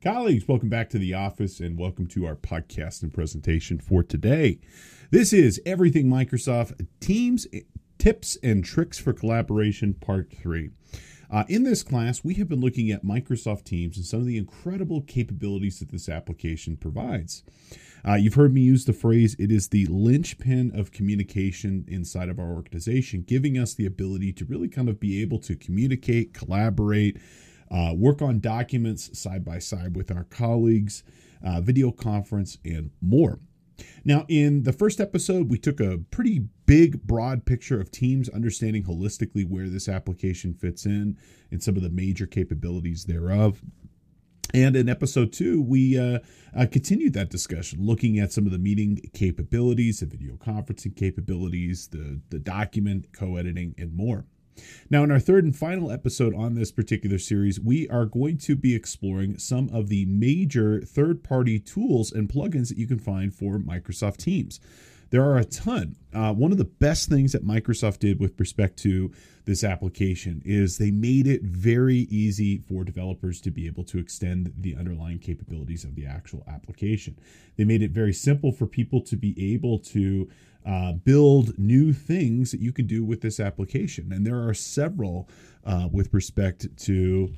Colleagues, welcome back to the office and welcome to our podcast and presentation for today. This is Everything Microsoft Teams Tips and Tricks for Collaboration, Part 3. Uh, in this class, we have been looking at Microsoft Teams and some of the incredible capabilities that this application provides. Uh, you've heard me use the phrase, it is the linchpin of communication inside of our organization, giving us the ability to really kind of be able to communicate, collaborate, uh, work on documents side by side with our colleagues, uh, video conference, and more. Now, in the first episode, we took a pretty big, broad picture of Teams, understanding holistically where this application fits in and some of the major capabilities thereof. And in episode two, we uh, uh, continued that discussion, looking at some of the meeting capabilities, the video conferencing capabilities, the, the document co editing, and more. Now, in our third and final episode on this particular series, we are going to be exploring some of the major third party tools and plugins that you can find for Microsoft Teams. There are a ton. Uh, one of the best things that Microsoft did with respect to this application is they made it very easy for developers to be able to extend the underlying capabilities of the actual application. They made it very simple for people to be able to uh, build new things that you can do with this application. And there are several uh, with respect to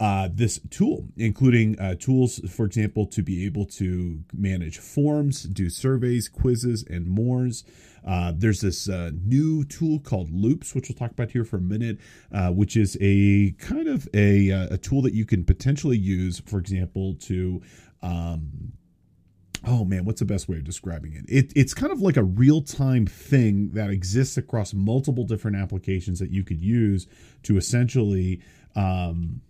uh, this tool, including uh, tools, for example, to be able to manage forms, do surveys, quizzes, and more. Uh, there's this uh, new tool called Loops, which we'll talk about here for a minute, uh, which is a kind of a, a tool that you can potentially use, for example, to um, oh man, what's the best way of describing it? it it's kind of like a real time thing that exists across multiple different applications that you could use to essentially. Um,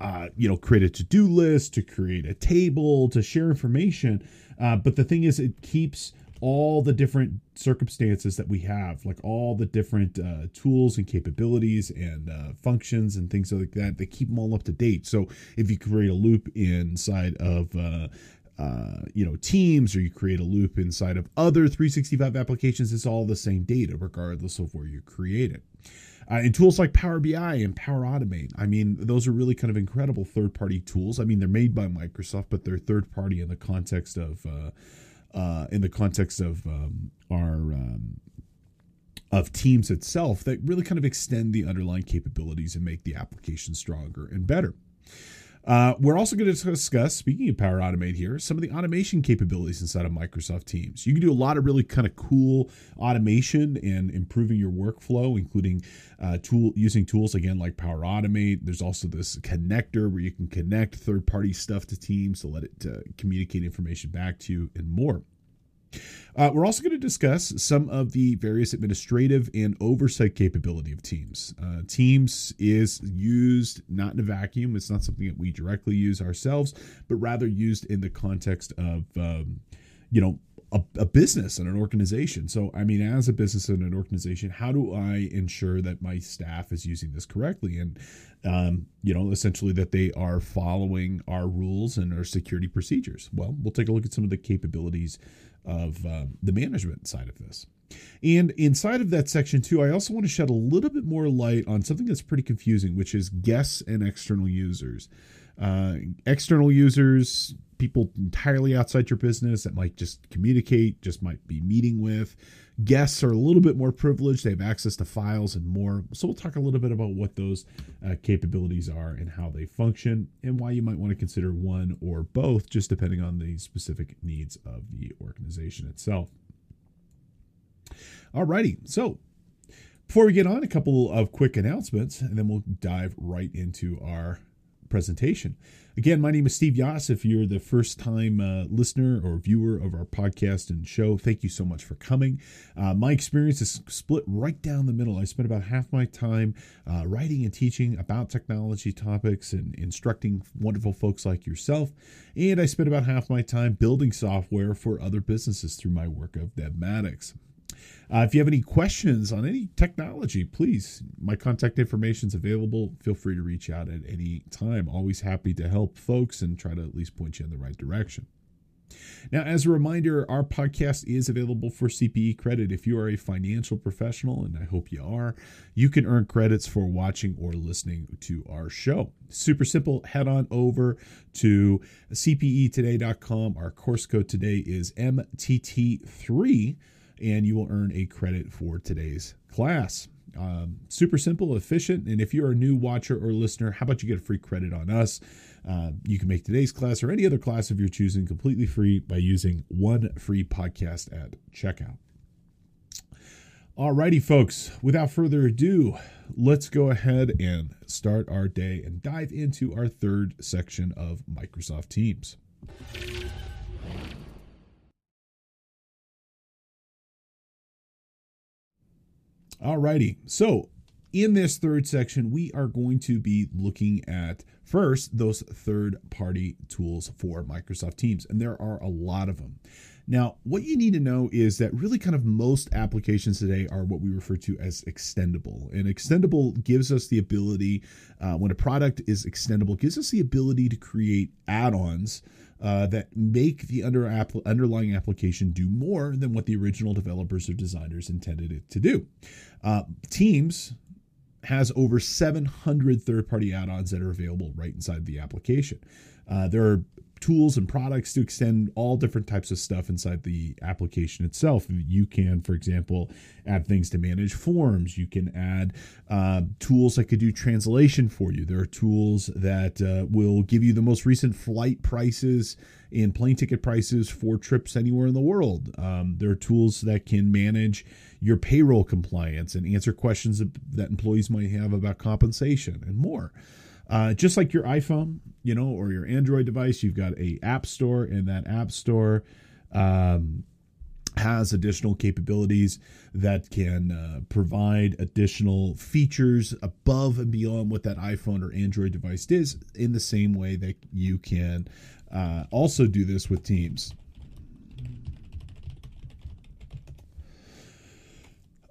uh, you know, create a to-do list, to create a table, to share information. Uh, but the thing is, it keeps all the different circumstances that we have, like all the different uh, tools and capabilities and uh, functions and things like that. They keep them all up to date. So if you create a loop inside of uh, uh, you know teams or you create a loop inside of other 365 applications it's all the same data regardless of where you create it uh, and tools like power bi and power automate. I mean those are really kind of incredible third party tools. I mean they're made by microsoft but they're third party in the context of uh, uh in the context of um, our um, of teams itself that really kind of extend the underlying capabilities and make the application stronger and better uh, we're also going to discuss, speaking of Power Automate here, some of the automation capabilities inside of Microsoft Teams. You can do a lot of really kind of cool automation and improving your workflow, including uh, tool using tools again like Power Automate. There's also this connector where you can connect third-party stuff to Teams to let it uh, communicate information back to you, and more. Uh, we're also going to discuss some of the various administrative and oversight capability of Teams. Uh, Teams is used not in a vacuum. It's not something that we directly use ourselves, but rather used in the context of, um, you know, a, a, business and an organization. So, I mean, as a business and an organization, how do I ensure that my staff is using this correctly? And, um, you know, essentially that they are following our rules and our security procedures. Well, we'll take a look at some of the capabilities of uh, the management side of this. And inside of that section, too, I also want to shed a little bit more light on something that's pretty confusing, which is guests and external users. Uh, external users, people entirely outside your business that might just communicate, just might be meeting with. Guests are a little bit more privileged. They have access to files and more. So we'll talk a little bit about what those uh, capabilities are and how they function and why you might want to consider one or both, just depending on the specific needs of the organization itself. Alrighty, so before we get on, a couple of quick announcements, and then we'll dive right into our presentation. Again, my name is Steve Yates. If you're the first time uh, listener or viewer of our podcast and show, thank you so much for coming. Uh, my experience is split right down the middle. I spent about half my time uh, writing and teaching about technology topics and instructing wonderful folks like yourself. And I spent about half my time building software for other businesses through my work of Devmatics. Uh, if you have any questions on any technology, please, my contact information is available. Feel free to reach out at any time. Always happy to help folks and try to at least point you in the right direction. Now, as a reminder, our podcast is available for CPE credit. If you are a financial professional, and I hope you are, you can earn credits for watching or listening to our show. Super simple. Head on over to cpetoday.com. Our course code today is MTT3, and you will earn a credit for today's class. Um, super simple, efficient. And if you're a new watcher or listener, how about you get a free credit on us? Uh, you can make today's class or any other class of your choosing completely free by using one free podcast at checkout. Alrighty, folks, without further ado, let's go ahead and start our day and dive into our third section of Microsoft Teams. Alrighty, so in this third section, we are going to be looking at first those third party tools for Microsoft Teams, and there are a lot of them. Now, what you need to know is that really kind of most applications today are what we refer to as extendable. And extendable gives us the ability, uh, when a product is extendable, gives us the ability to create add ons uh, that make the under app, underlying application do more than what the original developers or designers intended it to do. Uh, Teams has over 700 third party add ons that are available right inside the application. Uh, there are tools and products to extend all different types of stuff inside the application itself. You can, for example, add things to manage forms. You can add uh, tools that could do translation for you. There are tools that uh, will give you the most recent flight prices and plane ticket prices for trips anywhere in the world. Um, there are tools that can manage your payroll compliance and answer questions that employees might have about compensation and more. Uh, just like your iPhone, you know, or your Android device, you've got a app store, and that app store um, has additional capabilities that can uh, provide additional features above and beyond what that iPhone or Android device is. In the same way that you can uh, also do this with Teams.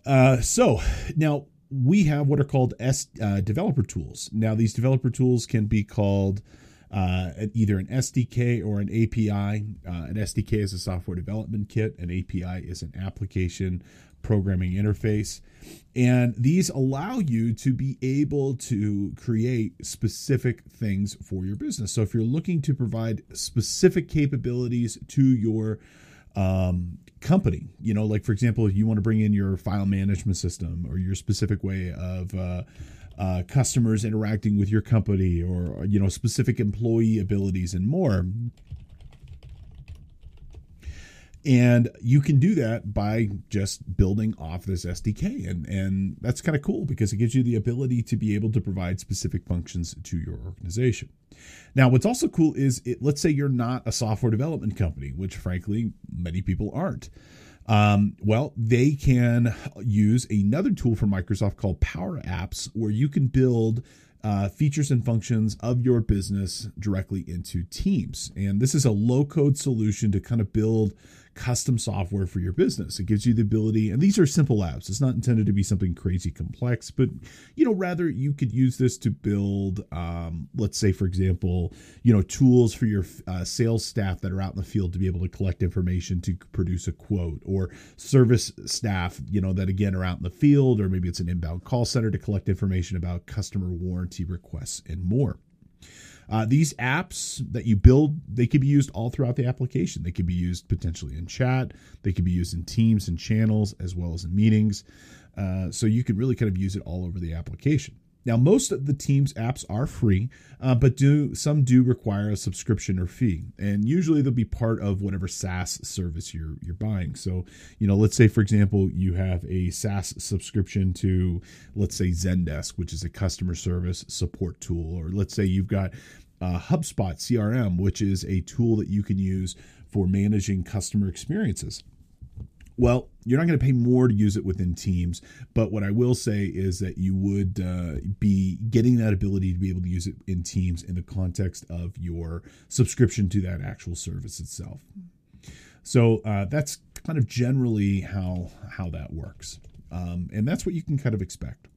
Uh, so now we have what are called S uh, developer tools. Now these developer tools can be called uh, either an SDK or an API. Uh, an SDK is a software development kit. An API is an application programming interface. And these allow you to be able to create specific things for your business. So if you're looking to provide specific capabilities to your um, company. You know, like for example, if you want to bring in your file management system or your specific way of uh, uh, customers interacting with your company, or you know, specific employee abilities and more. And you can do that by just building off this SDK. And, and that's kind of cool because it gives you the ability to be able to provide specific functions to your organization. Now, what's also cool is it, let's say you're not a software development company, which frankly, many people aren't. Um, well, they can use another tool from Microsoft called Power Apps, where you can build uh, features and functions of your business directly into Teams. And this is a low code solution to kind of build custom software for your business. It gives you the ability, and these are simple apps. It's not intended to be something crazy complex, but you know, rather you could use this to build, um, let's say, for example, you know, tools for your uh, sales staff that are out in the field to be able to collect information to produce a quote, or service staff, you know, that again are out in the field, or maybe it's an inbound call center to collect information about customer warranty requests and more. Uh, these apps that you build, they could be used all throughout the application. They could be used potentially in chat. They could be used in teams and channels as well as in meetings. Uh, so you could really kind of use it all over the application. Now, most of the Teams apps are free, uh, but do some do require a subscription or fee, and usually they'll be part of whatever SaaS service you're you're buying. So, you know, let's say for example you have a SaaS subscription to, let's say Zendesk, which is a customer service support tool, or let's say you've got uh, HubSpot CRM, which is a tool that you can use for managing customer experiences. Well, you're not going to pay more to use it within Teams, but what I will say is that you would uh, be getting that ability to be able to use it in Teams in the context of your subscription to that actual service itself. So uh, that's kind of generally how how that works, um, and that's what you can kind of expect.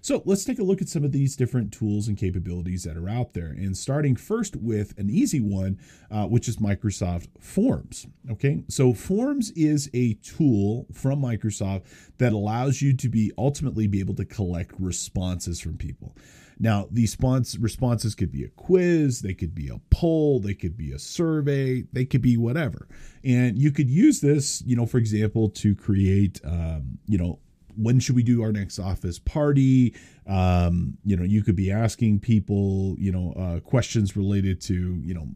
So let's take a look at some of these different tools and capabilities that are out there. And starting first with an easy one, uh, which is Microsoft Forms. Okay, so Forms is a tool from Microsoft that allows you to be ultimately be able to collect responses from people. Now, these responses could be a quiz, they could be a poll, they could be a survey, they could be whatever. And you could use this, you know, for example, to create, um, you know, when should we do our next office party? Um, you know, you could be asking people, you know, uh, questions related to, you know,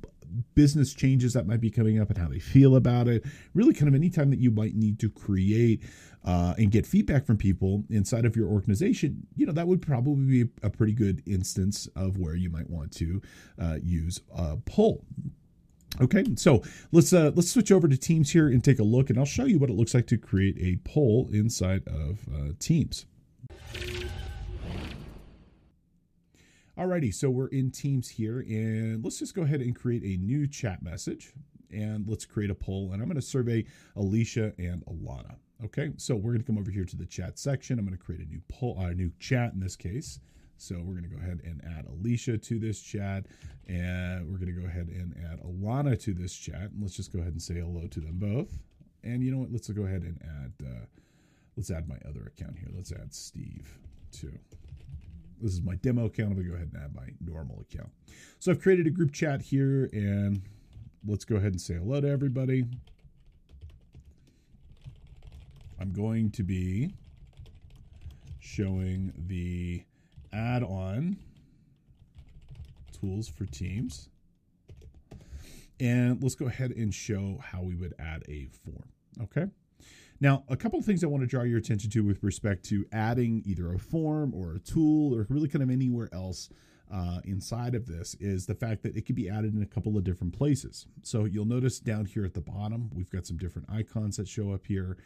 business changes that might be coming up and how they feel about it. Really, kind of anytime that you might need to create uh, and get feedback from people inside of your organization, you know, that would probably be a pretty good instance of where you might want to uh, use a poll. Okay, so let's uh, let's switch over to Teams here and take a look, and I'll show you what it looks like to create a poll inside of uh, Teams. Alrighty, so we're in Teams here, and let's just go ahead and create a new chat message, and let's create a poll, and I'm going to survey Alicia and Alana. Okay, so we're going to come over here to the chat section. I'm going to create a new poll, a uh, new chat in this case. So we're going to go ahead and add Alicia to this chat, and we're going to go ahead and add Alana to this chat. And let's just go ahead and say hello to them both. And you know what? Let's go ahead and add. Uh, let's add my other account here. Let's add Steve too. This is my demo account. I'm going to go ahead and add my normal account. So I've created a group chat here, and let's go ahead and say hello to everybody. I'm going to be showing the add on tools for teams. And let's go ahead and show how we would add a form. Okay. Now, a couple of things I want to draw your attention to with respect to adding either a form or a tool or really kind of anywhere else uh, inside of this is the fact that it can be added in a couple of different places. So you'll notice down here at the bottom, we've got some different icons that show up here.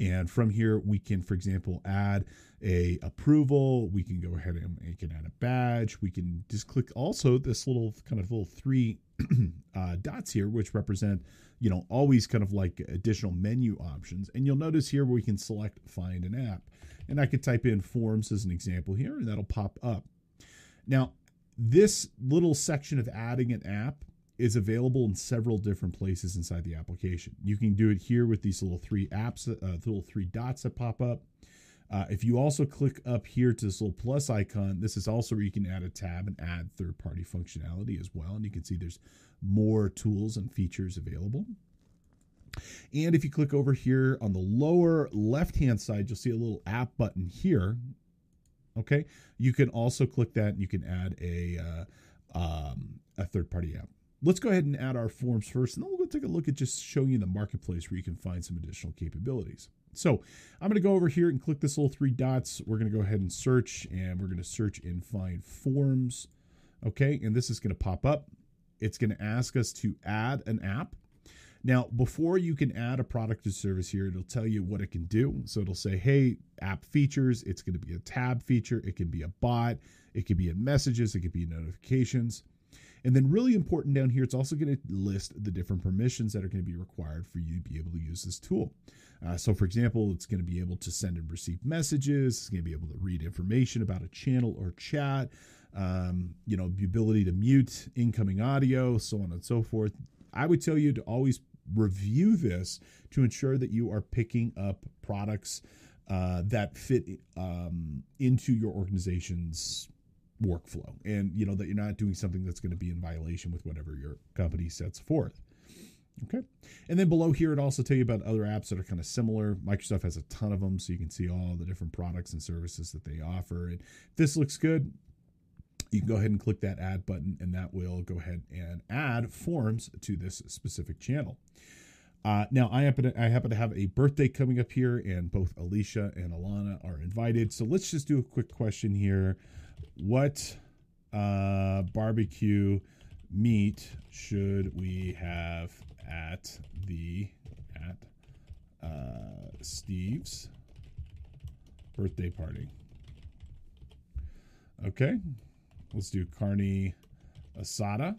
And from here, we can, for example, add a approval. We can go ahead and we can add a badge. We can just click also this little kind of little three uh, dots here, which represent, you know, always kind of like additional menu options. And you'll notice here we can select find an app. And I could type in forms as an example here, and that'll pop up. Now, this little section of adding an app is available in several different places inside the application. You can do it here with these little three apps, uh, little three dots that pop up. Uh, if you also click up here to this little plus icon, this is also where you can add a tab and add third party functionality as well. And you can see there's more tools and features available. And if you click over here on the lower left hand side, you'll see a little app button here. Okay, you can also click that and you can add a uh, um, a third party app let's go ahead and add our forms first, and then we'll go take a look at just showing you the marketplace where you can find some additional capabilities. So I'm going to go over here and click this little three dots. We're going to go ahead and search, and we're going to search and find forms. Okay, and this is going to pop up. It's going to ask us to add an app. Now, before you can add a product or service here, it'll tell you what it can do. So it'll say, hey, app features. It's going to be a tab feature. It can be a bot. It could be in messages. It could be notifications. And then, really important down here, it's also going to list the different permissions that are going to be required for you to be able to use this tool. Uh, so, for example, it's going to be able to send and receive messages. It's going to be able to read information about a channel or chat. Um, you know, the ability to mute incoming audio, so on and so forth. I would tell you to always review this to ensure that you are picking up products uh, that fit um, into your organization's workflow and you know that you're not doing something that's going to be in violation with whatever your company sets forth. Okay. And then below here it also tell you about other apps that are kind of similar. Microsoft has a ton of them so you can see all the different products and services that they offer and if this looks good. You can go ahead and click that add button and that will go ahead and add forms to this specific channel. Uh, now I happen to, I happen to have a birthday coming up here, and both Alicia and Alana are invited. So let's just do a quick question here what uh, barbecue meat should we have at the at uh, Steve's birthday party? Okay, let's do carne asada.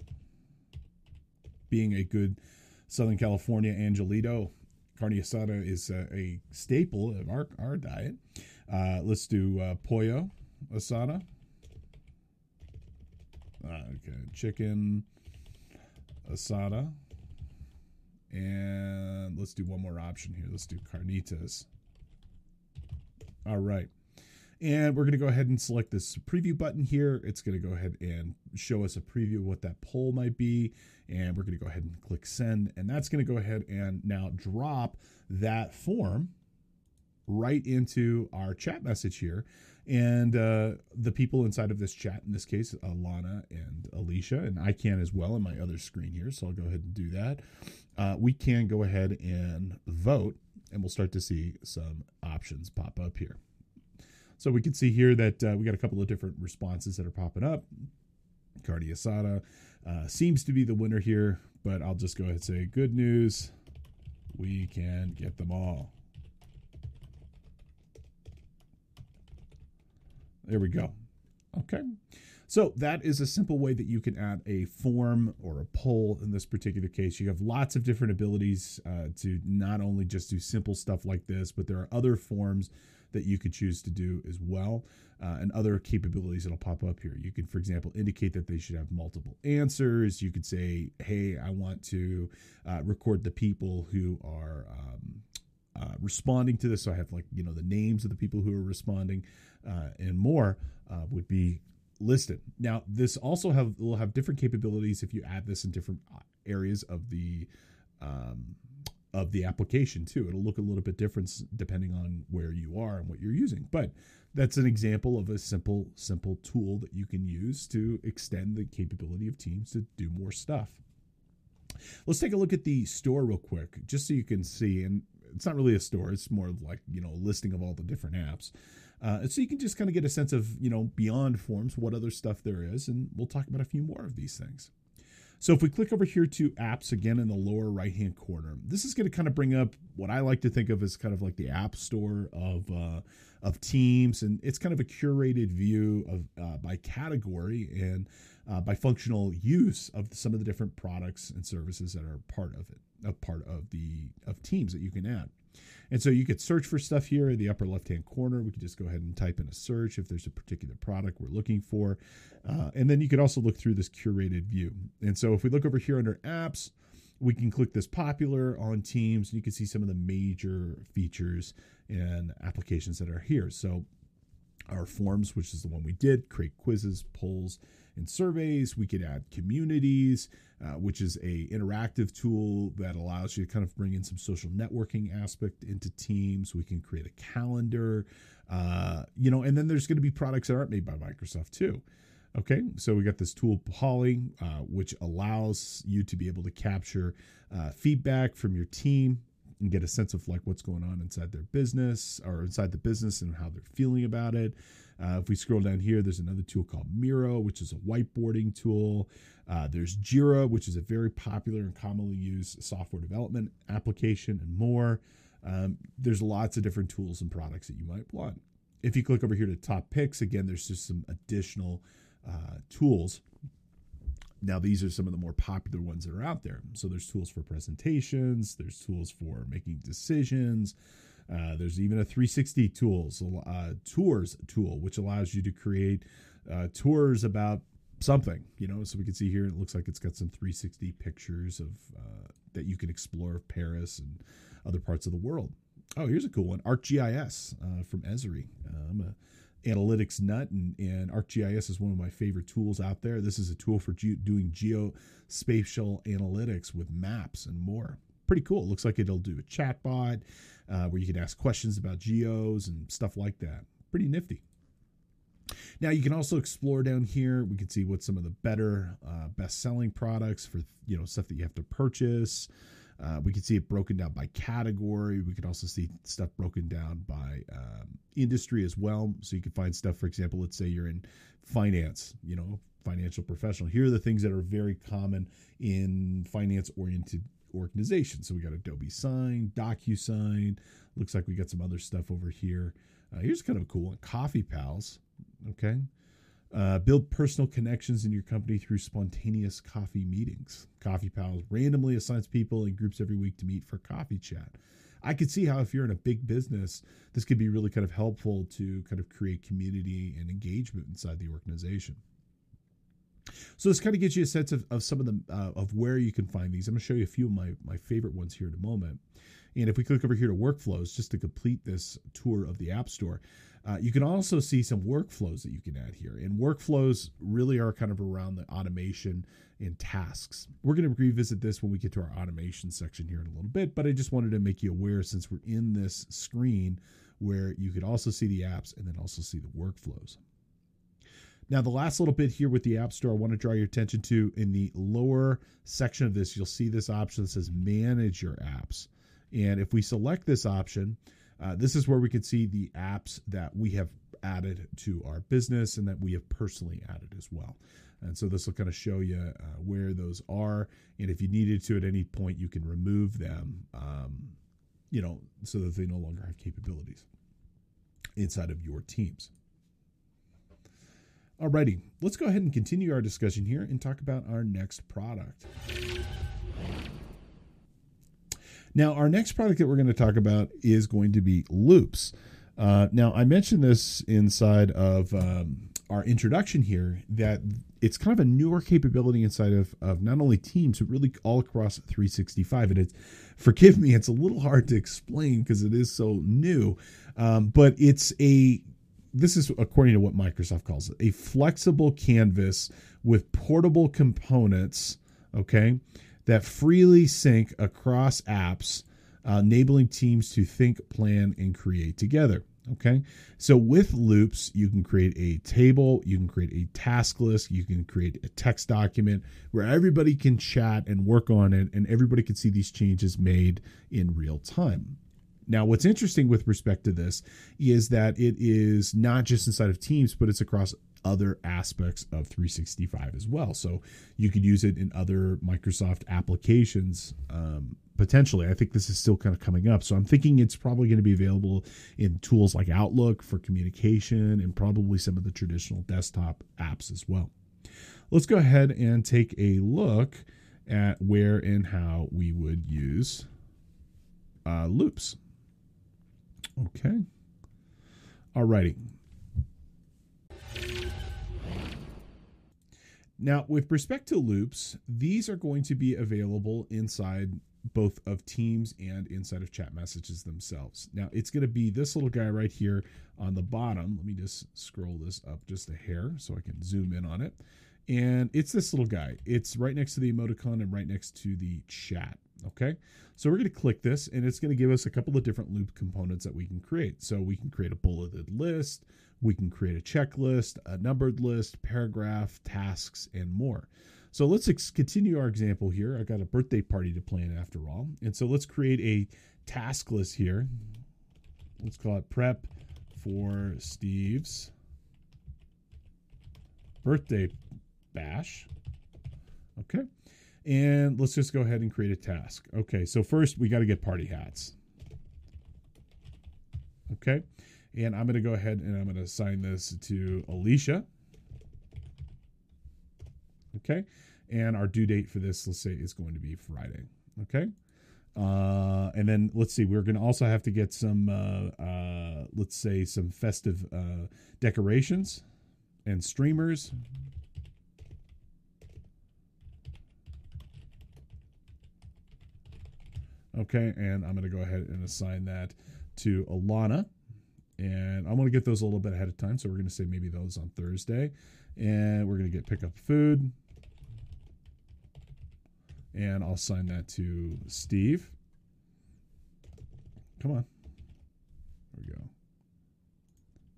Being a good Southern California Angeleno, carne asada is a, a staple of our, our diet. Uh, let's do uh, pollo asada. Okay, chicken asada. And let's do one more option here. Let's do carnitas. All right. And we're going to go ahead and select this preview button here. It's going to go ahead and show us a preview of what that poll might be. And we're going to go ahead and click send. And that's going to go ahead and now drop that form right into our chat message here. And uh, the people inside of this chat, in this case, Alana and Alicia, and I can as well in my other screen here. So I'll go ahead and do that. Uh, we can go ahead and vote, and we'll start to see some options pop up here. So we can see here that uh, we got a couple of different responses that are popping up. Carne Asada uh, seems to be the winner here, but I'll just go ahead and say good news. We can get them all. There we go. Okay. So that is a simple way that you can add a form or a poll in this particular case. You have lots of different abilities uh, to not only just do simple stuff like this, but there are other forms that you could choose to do as well uh, and other capabilities that'll pop up here. You can, for example, indicate that they should have multiple answers. You could say, hey, I want to uh, record the people who are. Um, uh, responding to this. So I have like you know the names of the people who are responding, and more uh, would be listed. Now this also have will have different capabilities if you add this in different uh, areas of the um, of the application too. It'll look a little bit different depending on where you are and what you're using. But that's an example of a simple simple tool that you can use to extend the capability of Teams to do more stuff. Let's take a look at the store real quick, just so you can see. And it's not really a store; it's more like you know a listing of all the different apps. Uh, so you can just kind of get a sense of you know beyond forms what other stuff there is, and we'll talk about a few more of these things. So if we click over here to apps again in the lower right hand corner, this is going to kind of bring up what I like to think of as kind of like the app store of uh, of Teams, and it's kind of a curated view of uh, by category and uh, by functional use of some of the different products and services that are part of it, a part of the of Teams that you can add. And so you could search for stuff here in the upper left hand corner. We could just go ahead and type in a search if there's a particular product we're looking for. Uh, and then you could also look through this curated view. And so if we look over here under apps, we can click this popular on Teams and you can see some of the major features and applications that are here. So our forms, which is the one we did, create quizzes, polls, and surveys. We could add communities, uh, which is a interactive tool that allows you to kind of bring in some social networking aspect into Teams. We can create a calendar, uh, you know, and then there's going to be products that aren't made by Microsoft too. Okay, so we got this tool Polly, uh, which allows you to be able to capture uh, feedback from your team and get a sense of like what's going on inside their business or inside the business and how they're feeling about it. Uh, if we scroll down here, there's another tool called Miro, which is a whiteboarding tool. Uh, there's Jira, which is a very popular and commonly used software development application, and more. Um, there's lots of different tools and products that you might want. If you click over here to top picks, again, there's just some additional uh, tools. Now, these are some of the more popular ones that are out there. So, there's tools for presentations, there's tools for making decisions, uh, there's even a 360 tools uh, tours tool, which allows you to create uh, tours about something. You know, so we can see here it looks like it's got some 360 pictures of uh, that you can explore of Paris and other parts of the world. Oh, here's a cool one: ArcGIS uh, from Esri. I'm a analytics nut, and, and ArcGIS is one of my favorite tools out there. This is a tool for ge- doing geospatial analytics with maps and more. Pretty cool. It looks like it'll do a chatbot uh, where you can ask questions about geos and stuff like that. Pretty nifty. Now you can also explore down here. We can see what some of the better uh, best-selling products for you know stuff that you have to purchase. Uh, we can see it broken down by category. We can also see stuff broken down by um, industry as well. So you can find stuff, for example, let's say you're in finance, you know, financial professional. Here are the things that are very common in finance-oriented organizations. So we got Adobe Sign, DocuSign. Looks like we got some other stuff over here. Uh, here's kind of a cool one Coffee Pals. Okay. Uh, build personal connections in your company through spontaneous coffee meetings. Coffee Pals randomly assigns people in groups every week to meet for coffee chat. I could see how if you're in a big business, this could be really kind of helpful to kind of create community and engagement inside the organization. So this kind of gives you a sense of, of some of the uh, of where you can find these. I'm going to show you a few of my my favorite ones here in a moment. And if we click over here to workflows, just to complete this tour of the App Store, uh, you can also see some workflows that you can add here. And workflows really are kind of around the automation and tasks. We're going to revisit this when we get to our automation section here in a little bit, but I just wanted to make you aware since we're in this screen where you could also see the apps and then also see the workflows. Now, the last little bit here with the App Store, I want to draw your attention to in the lower section of this, you'll see this option that says Manage Your Apps. And if we select this option, uh, this is where we can see the apps that we have added to our business and that we have personally added as well. And so this will kind of show you uh, where those are. And if you needed to at any point, you can remove them, um, you know, so that they no longer have capabilities inside of your teams. Alrighty, let's go ahead and continue our discussion here and talk about our next product. Now, our next product that we're going to talk about is going to be loops. Uh, now, I mentioned this inside of um, our introduction here that it's kind of a newer capability inside of, of not only Teams, but really all across 365. And it's, forgive me, it's a little hard to explain because it is so new, um, but it's a this is according to what Microsoft calls it a flexible canvas with portable components. Okay that freely sync across apps, uh, enabling teams to think, plan, and create together. Okay. So with loops, you can create a table, you can create a task list, you can create a text document where everybody can chat and work on it, and everybody can see these changes made in real time. Now, what's interesting with respect to this is that it is not just inside of Teams, but it's across other aspects of 365 as well. So you could use it in other Microsoft applications um, potentially. I think this is still kind of coming up. So I'm thinking it's probably going to be available in tools like Outlook for communication and probably some of the traditional desktop apps as well. Let's go ahead and take a look at where and how we would use uh, loops. Okay. All righty. Now, with respect to loops, these are going to be available inside both of Teams and inside of chat messages themselves. Now, it's going to be this little guy right here on the bottom. Let me just scroll this up just a hair so I can zoom in on it. And it's this little guy. It's right next to the emoticon and right next to the chat. Okay, so we're going to click this and it's going to give us a couple of different loop components that we can create. So we can create a bulleted list, we can create a checklist, a numbered list, paragraph, tasks, and more. So let's ex- continue our example here. I got a birthday party to plan after all. And so let's create a task list here. Let's call it prep for Steve's birthday bash. Okay. And let's just go ahead and create a task. Okay. So first we got to get party hats. Okay. And I'm going to go ahead and I'm going to assign this to Alicia. Okay. And our due date for this, let's say, is going to be Friday. Okay. Uh, and then let's see, we're going to also have to get some, uh, uh, let's say, some festive uh, decorations and streamers. Okay. And I'm going to go ahead and assign that to Alana and I'm going to get those a little bit ahead of time. So we're going to say maybe those on Thursday, and we're going to get pick up food, and I'll sign that to Steve. Come on, there we go.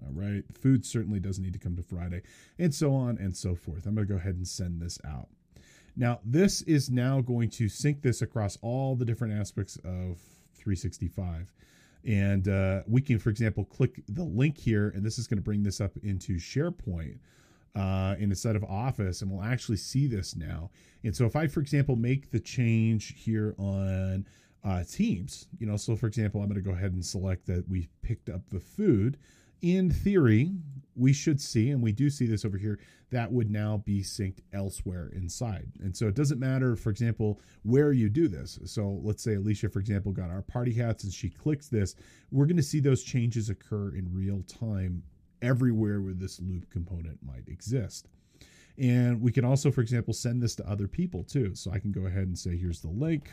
All right, food certainly doesn't need to come to Friday, and so on and so forth. I'm going to go ahead and send this out. Now, this is now going to sync this across all the different aspects of 365. And uh, we can, for example, click the link here, and this is going to bring this up into SharePoint uh, in instead of Office, and we'll actually see this now. And so, if I, for example, make the change here on uh, Teams, you know, so for example, I'm going to go ahead and select that we picked up the food in theory, we should see, and we do see this over here, that would now be synced elsewhere inside. And so it doesn't matter, for example, where you do this. So let's say Alicia, for example, got our party hats and she clicks this. We're going to see those changes occur in real time everywhere where this loop component might exist. And we can also, for example, send this to other people too. So I can go ahead and say, here's the link.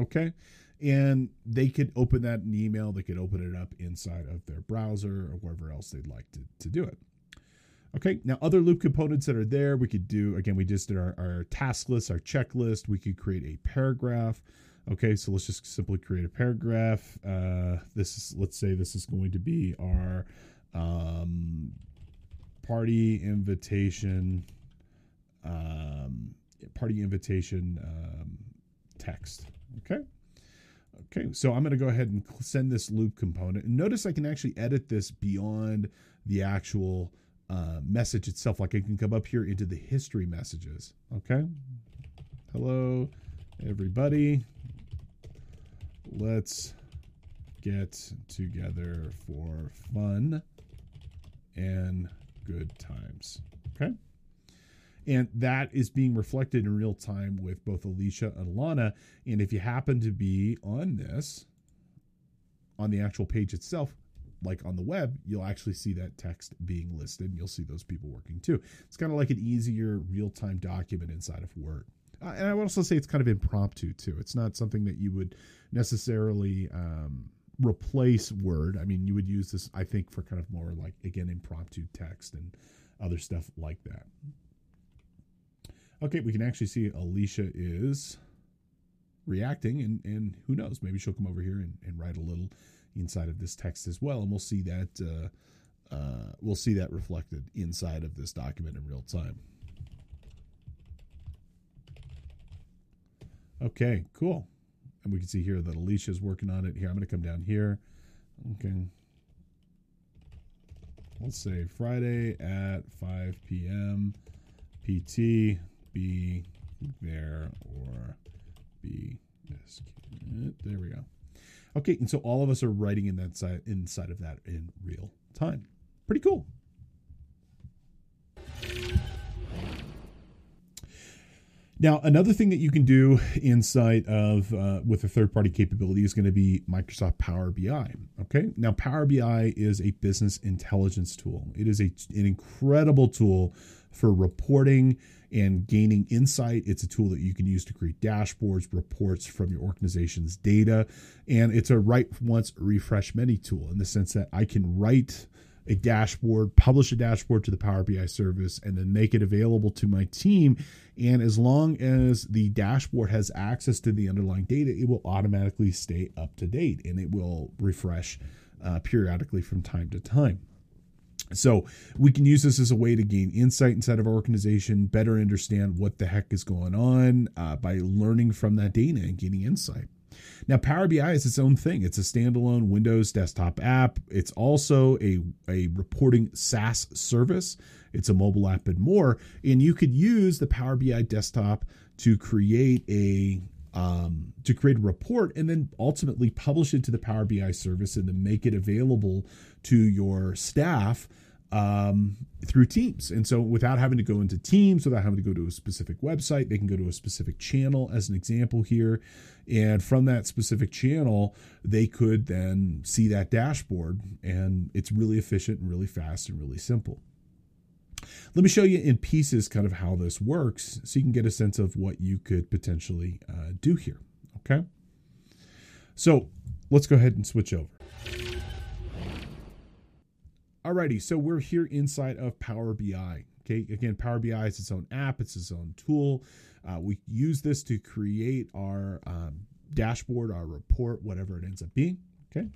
Okay and they could open that in email they could open it up inside of their browser or wherever else they'd like to, to do it. Okay now other loop components that are there we could do again we just did our, our task list our checklist we could create a paragraph. Okay so let's just simply create a paragraph. Uh, this is let's say this is going to be our um, party invitation um, party invitation um, text. Okay Okay, so I'm going to go ahead and send this loop component. And notice I can actually edit this beyond the actual uh, message itself. Like I can come up here into the history messages. Okay. Hello, everybody. Let's get together for fun and good times. Okay. And that is being reflected in real time with both Alicia and Lana. And if you happen to be on this, on the actual page itself, like on the web, you'll actually see that text being listed and you'll see those people working too. It's kind of like an easier real time document inside of Word. Uh, and I would also say it's kind of impromptu too. It's not something that you would necessarily um, replace Word. I mean, you would use this, I think, for kind of more like, again, impromptu text and other stuff like that. Okay, we can actually see Alicia is reacting, and, and who knows, maybe she'll come over here and, and write a little inside of this text as well, and we'll see that uh, uh, we'll see that reflected inside of this document in real time. Okay, cool. And we can see here that Alicia is working on it. Here, I'm going to come down here. Okay. Let's say Friday at 5 p.m. PT there or be there we go okay and so all of us are writing in that side inside of that in real time pretty cool Now, another thing that you can do inside of uh, with a third party capability is going to be Microsoft Power BI. Okay. Now, Power BI is a business intelligence tool, it is a, an incredible tool for reporting and gaining insight. It's a tool that you can use to create dashboards, reports from your organization's data. And it's a write once, refresh many tool in the sense that I can write a dashboard, publish a dashboard to the Power BI service, and then make it available to my team. And as long as the dashboard has access to the underlying data, it will automatically stay up to date and it will refresh uh, periodically from time to time. So we can use this as a way to gain insight inside of our organization, better understand what the heck is going on uh, by learning from that data and gaining insight. Now, Power BI is its own thing. It's a standalone Windows desktop app. It's also a, a reporting SaaS service. It's a mobile app and more. And you could use the Power BI desktop to create a um, to create a report and then ultimately publish it to the Power BI service and then make it available to your staff um, through Teams. And so without having to go into Teams, without having to go to a specific website, they can go to a specific channel as an example here. And from that specific channel, they could then see that dashboard. And it's really efficient and really fast and really simple. Let me show you in pieces kind of how this works so you can get a sense of what you could potentially uh, do here. Okay. So let's go ahead and switch over. Alrighty, so we're here inside of Power BI. Okay, again, Power BI is its own app, it's its own tool. Uh, we use this to create our um, dashboard, our report, whatever it ends up being. Okay.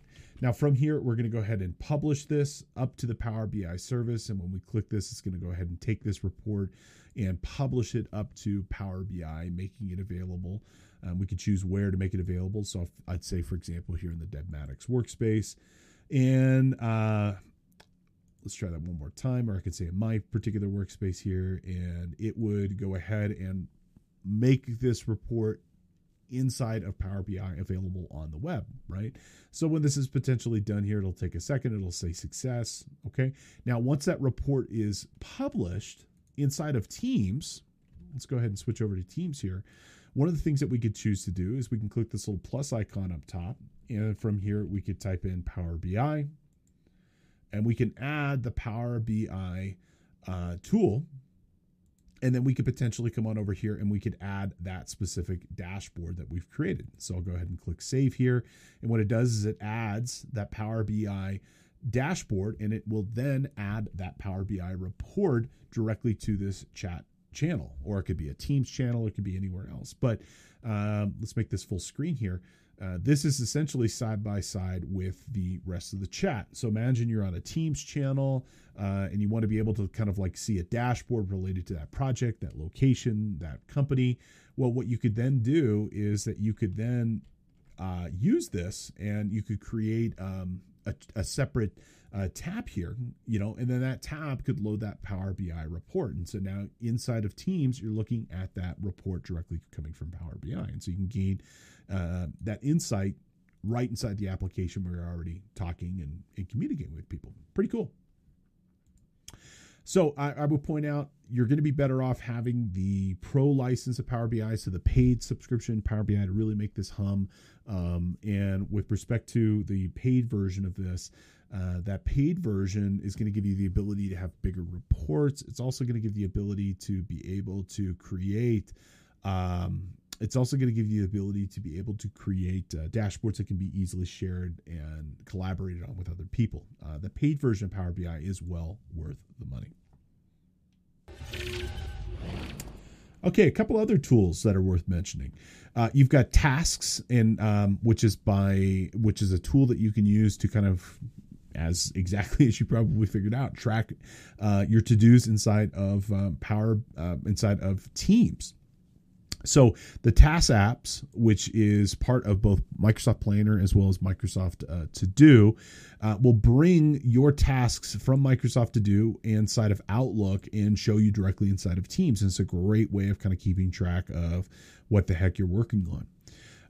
Now from here, we're going to go ahead and publish this up to the Power BI service. And when we click this, it's going to go ahead and take this report and publish it up to Power BI, making it available. Um, we could choose where to make it available. So if, I'd say, for example, here in the DevMatics workspace. And uh, let's try that one more time. Or I could say in my particular workspace here, and it would go ahead and make this report inside of Power BI available on the web, right? So when this is potentially done here, it'll take a second. It'll say success. Okay. Now, once that report is published inside of Teams, let's go ahead and switch over to Teams here. One of the things that we could choose to do is we can click this little plus icon up top. And from here, we could type in Power BI and we can add the Power BI uh, tool and then we could potentially come on over here and we could add that specific dashboard that we've created. So I'll go ahead and click save here. And what it does is it adds that Power BI dashboard and it will then add that Power BI report directly to this chat channel, or it could be a Teams channel, it could be anywhere else. But um, let's make this full screen here. Uh, this is essentially side by side with the rest of the chat. So imagine you're on a Teams channel uh, and you want to be able to kind of like see a dashboard related to that project, that location, that company. Well, what you could then do is that you could then uh, use this and you could create um, a, a, separate uh, tab here, you know, and then that tab could load that Power BI report. And so now inside of Teams, you're looking at that report directly coming from Power BI. And so you can gain uh, that insight right inside the application where you're already talking and, and communicating with people. Pretty cool. So I, I would point out you're going to be better off having the pro license of Power BI, so the paid subscription Power BI to really make this hum. Um, and with respect to the paid version of this, uh, that paid version is going to give you the ability to have bigger reports. It's also going to give the ability to be able to create um, it's also going to give you the ability to be able to create uh, dashboards that can be easily shared and collaborated on with other people. Uh, the paid version of Power BI is well worth the money. Okay, a couple other tools that are worth mentioning. Uh, you've got tasks, and um, which is by which is a tool that you can use to kind of as exactly as you probably figured out, track uh, your to dos inside of uh, Power, uh, inside of Teams. So the Task apps, which is part of both Microsoft Planner as well as Microsoft uh, To Do, uh, will bring your tasks from Microsoft To Do inside of Outlook and show you directly inside of Teams. And it's a great way of kind of keeping track of what the heck you're working on.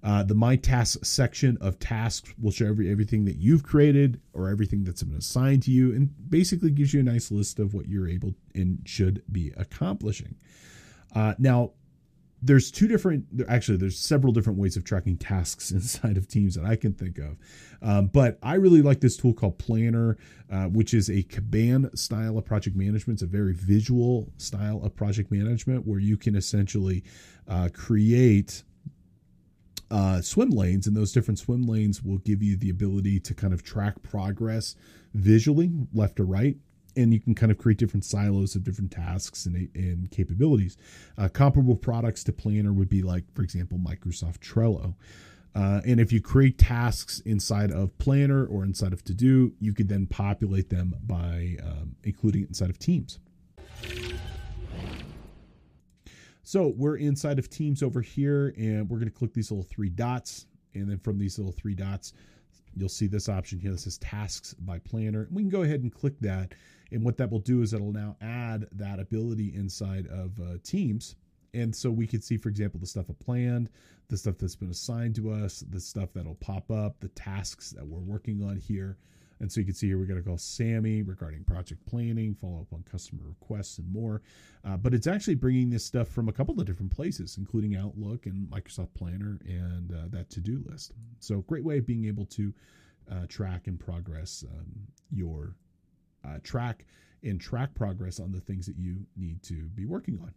Uh, the My Tasks section of tasks will show every, everything that you've created or everything that's been assigned to you, and basically gives you a nice list of what you're able and should be accomplishing. Uh, now, there's two different actually there's several different ways of tracking tasks inside of teams that i can think of um, but i really like this tool called planner uh, which is a Kanban style of project management it's a very visual style of project management where you can essentially uh, create uh, swim lanes and those different swim lanes will give you the ability to kind of track progress visually left to right and you can kind of create different silos of different tasks and, and capabilities. Uh, comparable products to Planner would be like, for example, Microsoft Trello. Uh, and if you create tasks inside of Planner or inside of To Do, you could then populate them by um, including it inside of Teams. So we're inside of Teams over here, and we're going to click these little three dots. And then from these little three dots, you'll see this option here that says Tasks by Planner. We can go ahead and click that and what that will do is it'll now add that ability inside of uh, Teams. And so we could see, for example, the stuff I planned, the stuff that's been assigned to us, the stuff that'll pop up, the tasks that we're working on here. And so you can see here we're going to call Sammy regarding project planning, follow up on customer requests, and more. Uh, but it's actually bringing this stuff from a couple of different places, including Outlook and Microsoft Planner and uh, that to do list. So, great way of being able to uh, track and progress um, your uh, track and track progress on the things that you need to be working on.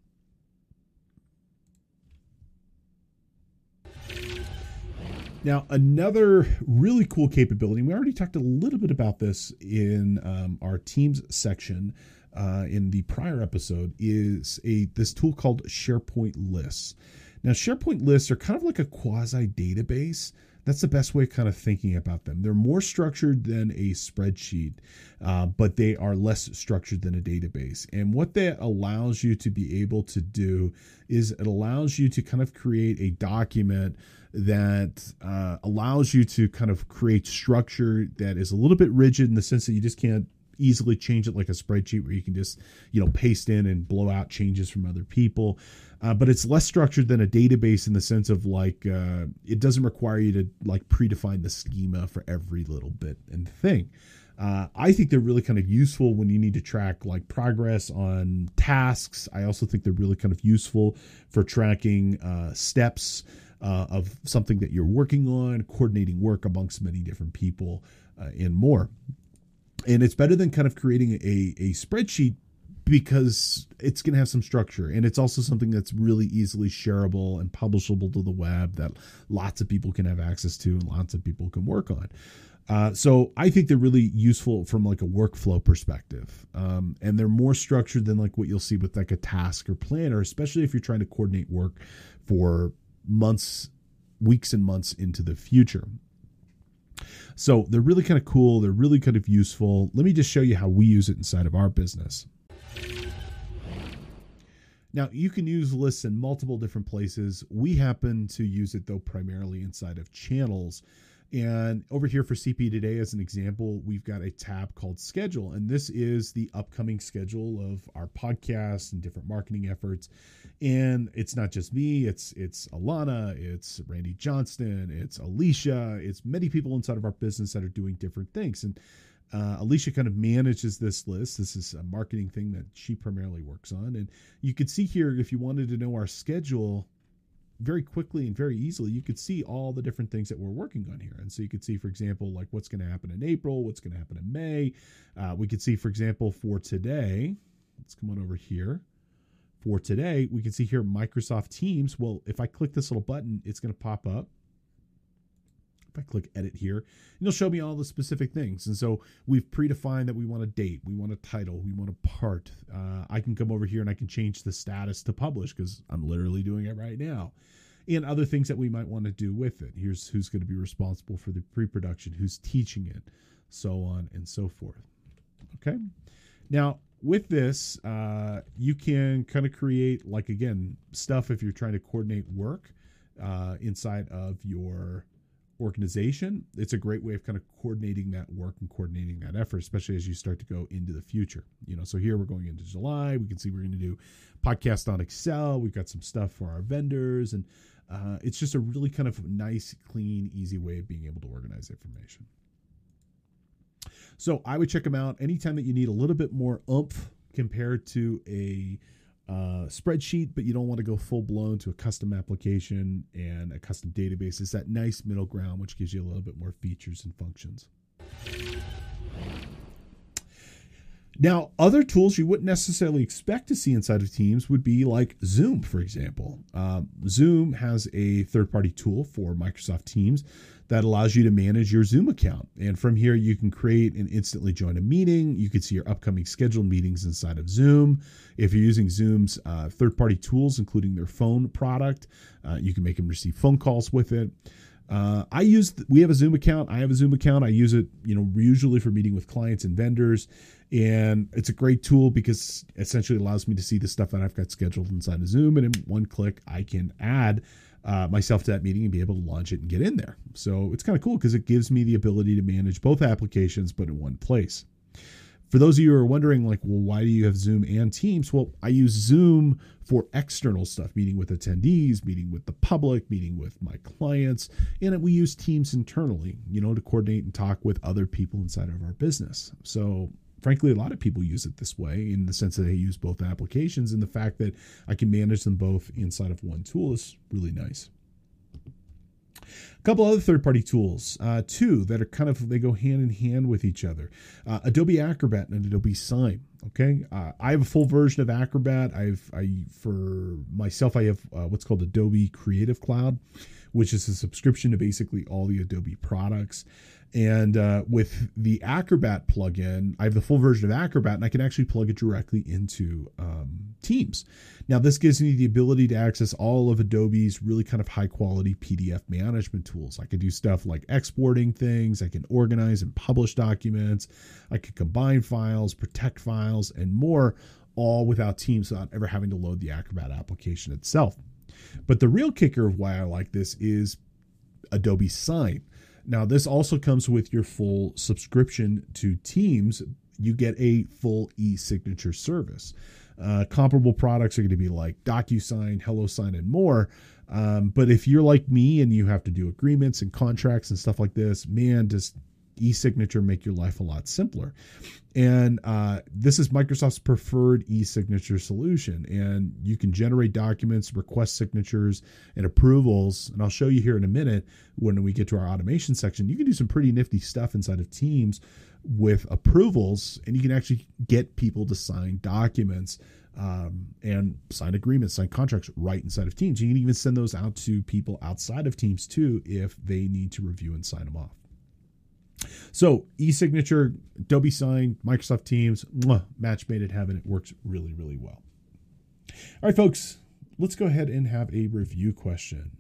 Now, another really cool capability, and we already talked a little bit about this in um, our Teams section uh, in the prior episode, is a this tool called SharePoint Lists. Now, SharePoint Lists are kind of like a quasi database that's the best way of kind of thinking about them. They're more structured than a spreadsheet, uh, but they are less structured than a database. And what that allows you to be able to do is it allows you to kind of create a document that uh, allows you to kind of create structure that is a little bit rigid in the sense that you just can't easily change it like a spreadsheet where you can just you know paste in and blow out changes from other people. Uh, but it's less structured than a database in the sense of like uh, it doesn't require you to like predefine the schema for every little bit and thing. Uh, I think they're really kind of useful when you need to track like progress on tasks. I also think they're really kind of useful for tracking uh, steps uh, of something that you're working on, coordinating work amongst many different people, uh, and more. And it's better than kind of creating a, a spreadsheet because it's going to have some structure and it's also something that's really easily shareable and publishable to the web that lots of people can have access to and lots of people can work on. Uh, so i think they're really useful from like a workflow perspective. Um, and they're more structured than like what you'll see with like a task or planner especially if you're trying to coordinate work for months weeks and months into the future so they're really kind of cool. They're really kind of useful. Let me just show you how we use it inside of our business. Now, you can use lists in multiple different places. We happen to use it, though, primarily inside of channels. And over here for CPE Today, as an example, we've got a tab called Schedule. And this is the upcoming schedule of our podcast and different marketing efforts. And it's not just me, it's it's Alana, it's Randy Johnston, it's Alicia, it's many people inside of our business that are doing different things. And uh, Alicia kind of manages this list. This is a marketing thing that she primarily works on. And you could see here, if you wanted to know our schedule, very quickly and very easily, you could see all the different things that we're working on here. And so you could see, for example, like what's going to happen in April, what's going to happen in May. Uh, we could see, for example, for today, let's come on over here. For today, we can see here Microsoft Teams. Well, if I click this little button, it's going to pop up. If I click edit here, it'll show me all the specific things. And so we've predefined that we want a date, we want a title, we want a part. Uh, I can come over here and I can change the status to publish because I'm literally doing it right now. And other things that we might want to do with it. Here's who's going to be responsible for the pre production, who's teaching it, so on and so forth. Okay. Now, with this, uh, you can kind of create, like, again, stuff if you're trying to coordinate work uh, inside of your organization, it's a great way of kind of coordinating that work and coordinating that effort, especially as you start to go into the future. You know, so here we're going into July. We can see we're going to do podcast on Excel. We've got some stuff for our vendors, and uh, it's just a really kind of nice, clean, easy way of being able to organize information. So I would check them out anytime that you need a little bit more oomph compared to a uh, spreadsheet, but you don't want to go full blown to a custom application and a custom database. It's that nice middle ground, which gives you a little bit more features and functions. Now, other tools you wouldn't necessarily expect to see inside of Teams would be like Zoom, for example. Um, Zoom has a third party tool for Microsoft Teams that allows you to manage your Zoom account. And from here, you can create and instantly join a meeting. You can see your upcoming scheduled meetings inside of Zoom. If you're using Zoom's uh, third party tools, including their phone product, uh, you can make them receive phone calls with it. Uh, I use we have a Zoom account. I have a Zoom account. I use it, you know, usually for meeting with clients and vendors, and it's a great tool because essentially allows me to see the stuff that I've got scheduled inside of Zoom, and in one click I can add uh, myself to that meeting and be able to launch it and get in there. So it's kind of cool because it gives me the ability to manage both applications, but in one place. For those of you who are wondering, like, well, why do you have Zoom and Teams? Well, I use Zoom for external stuff, meeting with attendees, meeting with the public, meeting with my clients, and we use Teams internally, you know, to coordinate and talk with other people inside of our business. So frankly, a lot of people use it this way in the sense that they use both applications, and the fact that I can manage them both inside of one tool is really nice. A couple other third-party tools, uh, two that are kind of they go hand in hand with each other: uh, Adobe Acrobat and Adobe Sign. Okay, uh, I have a full version of Acrobat. I've I for myself I have uh, what's called Adobe Creative Cloud, which is a subscription to basically all the Adobe products. And uh, with the Acrobat plugin, I have the full version of Acrobat, and I can actually plug it directly into um, Teams. Now, this gives me the ability to access all of Adobe's really kind of high quality PDF management tools. I can do stuff like exporting things, I can organize and publish documents, I can combine files, protect files, and more, all without Teams without ever having to load the Acrobat application itself. But the real kicker of why I like this is Adobe Sign. Now, this also comes with your full subscription to Teams, you get a full e-signature service. Uh, comparable products are going to be like DocuSign, HelloSign, and more. Um, but if you're like me and you have to do agreements and contracts and stuff like this, man, just e-signature make your life a lot simpler and uh, this is microsoft's preferred e-signature solution and you can generate documents request signatures and approvals and i'll show you here in a minute when we get to our automation section you can do some pretty nifty stuff inside of teams with approvals and you can actually get people to sign documents um, and sign agreements, sign contracts right inside of Teams. You can even send those out to people outside of Teams too if they need to review and sign them off. So e-signature, Adobe Sign, Microsoft Teams, mwah, match made in heaven. It works really, really well. All right, folks, let's go ahead and have a review question.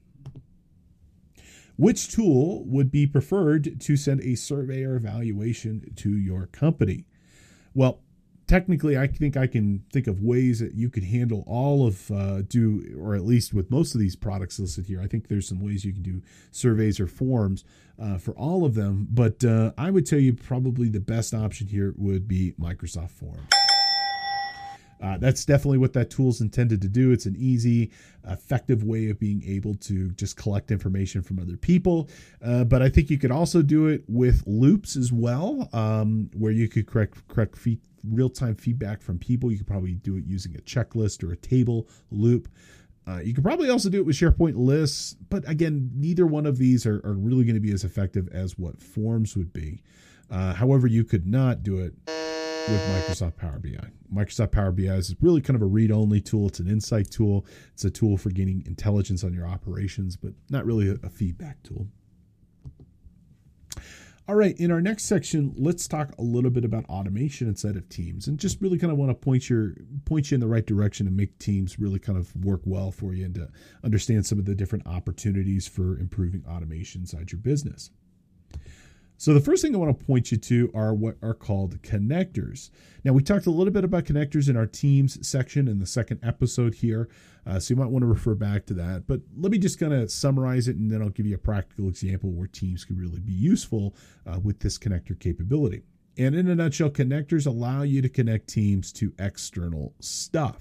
Which tool would be preferred to send a survey or evaluation to your company? Well, technically i think i can think of ways that you could handle all of uh, do or at least with most of these products listed here i think there's some ways you can do surveys or forms uh, for all of them. But uh, i would tell you probably the best option here would be microsoft forms uh, that's definitely what that tool is intended to do. It's an easy, effective way of being able to just collect information from other people. Uh, but I think you could also do it with loops as well, um, where you could correct correct real time feedback from people. You could probably do it using a checklist or a table loop. Uh, you could probably also do it with SharePoint lists, but again, neither one of these are, are really going to be as effective as what forms would be. Uh, however, you could not do it with Microsoft Power BI. Microsoft Power BI is really kind of a read only tool. It's an insight tool, it's a tool for gaining intelligence on your operations, but not really a, a feedback tool. All right, in our next section, let's talk a little bit about automation inside of Teams, and just really kind of want to point your point you in the right direction and make Teams really kind of work well for you, and to understand some of the different opportunities for improving automation inside your business. So the first thing I want to point you to are what are called connectors. Now we talked a little bit about connectors in our teams section in the second episode here, uh, so you might want to refer back to that. But let me just kind of summarize it, and then I'll give you a practical example where teams could really be useful uh, with this connector capability. And in a nutshell, connectors allow you to connect teams to external stuff.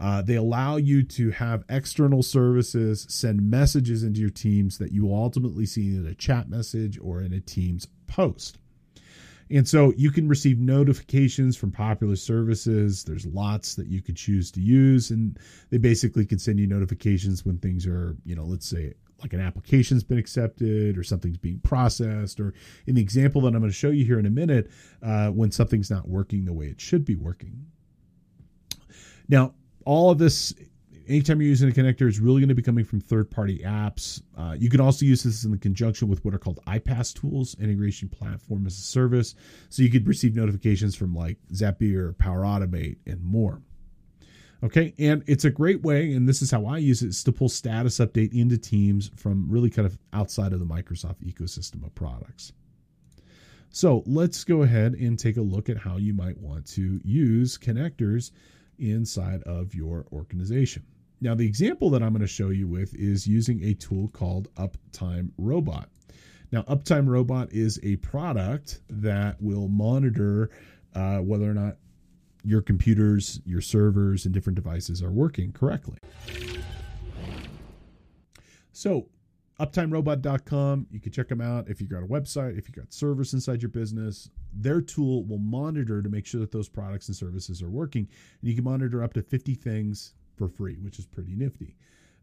Uh, they allow you to have external services send messages into your teams that you will ultimately see in a chat message or in a Teams post. And so you can receive notifications from popular services. There's lots that you could choose to use, and they basically can send you notifications when things are, you know, let's say like an application's been accepted or something's being processed, or in the example that I'm going to show you here in a minute, uh, when something's not working the way it should be working. Now, all of this anytime you're using a connector is really going to be coming from third-party apps. Uh, you can also use this in conjunction with what are called iPaaS tools, integration platform as a service. So you could receive notifications from like Zapier, Power Automate, and more. Okay, and it's a great way, and this is how I use it, is to pull status update into Teams from really kind of outside of the Microsoft ecosystem of products. So let's go ahead and take a look at how you might want to use connectors inside of your organization. Now, the example that I'm going to show you with is using a tool called Uptime Robot. Now, Uptime Robot is a product that will monitor uh, whether or not your computers, your servers, and different devices are working correctly. So, uptimerobot.com, you can check them out if you've got a website, if you've got servers inside your business, their tool will monitor to make sure that those products and services are working. And you can monitor up to 50 things for free, which is pretty nifty.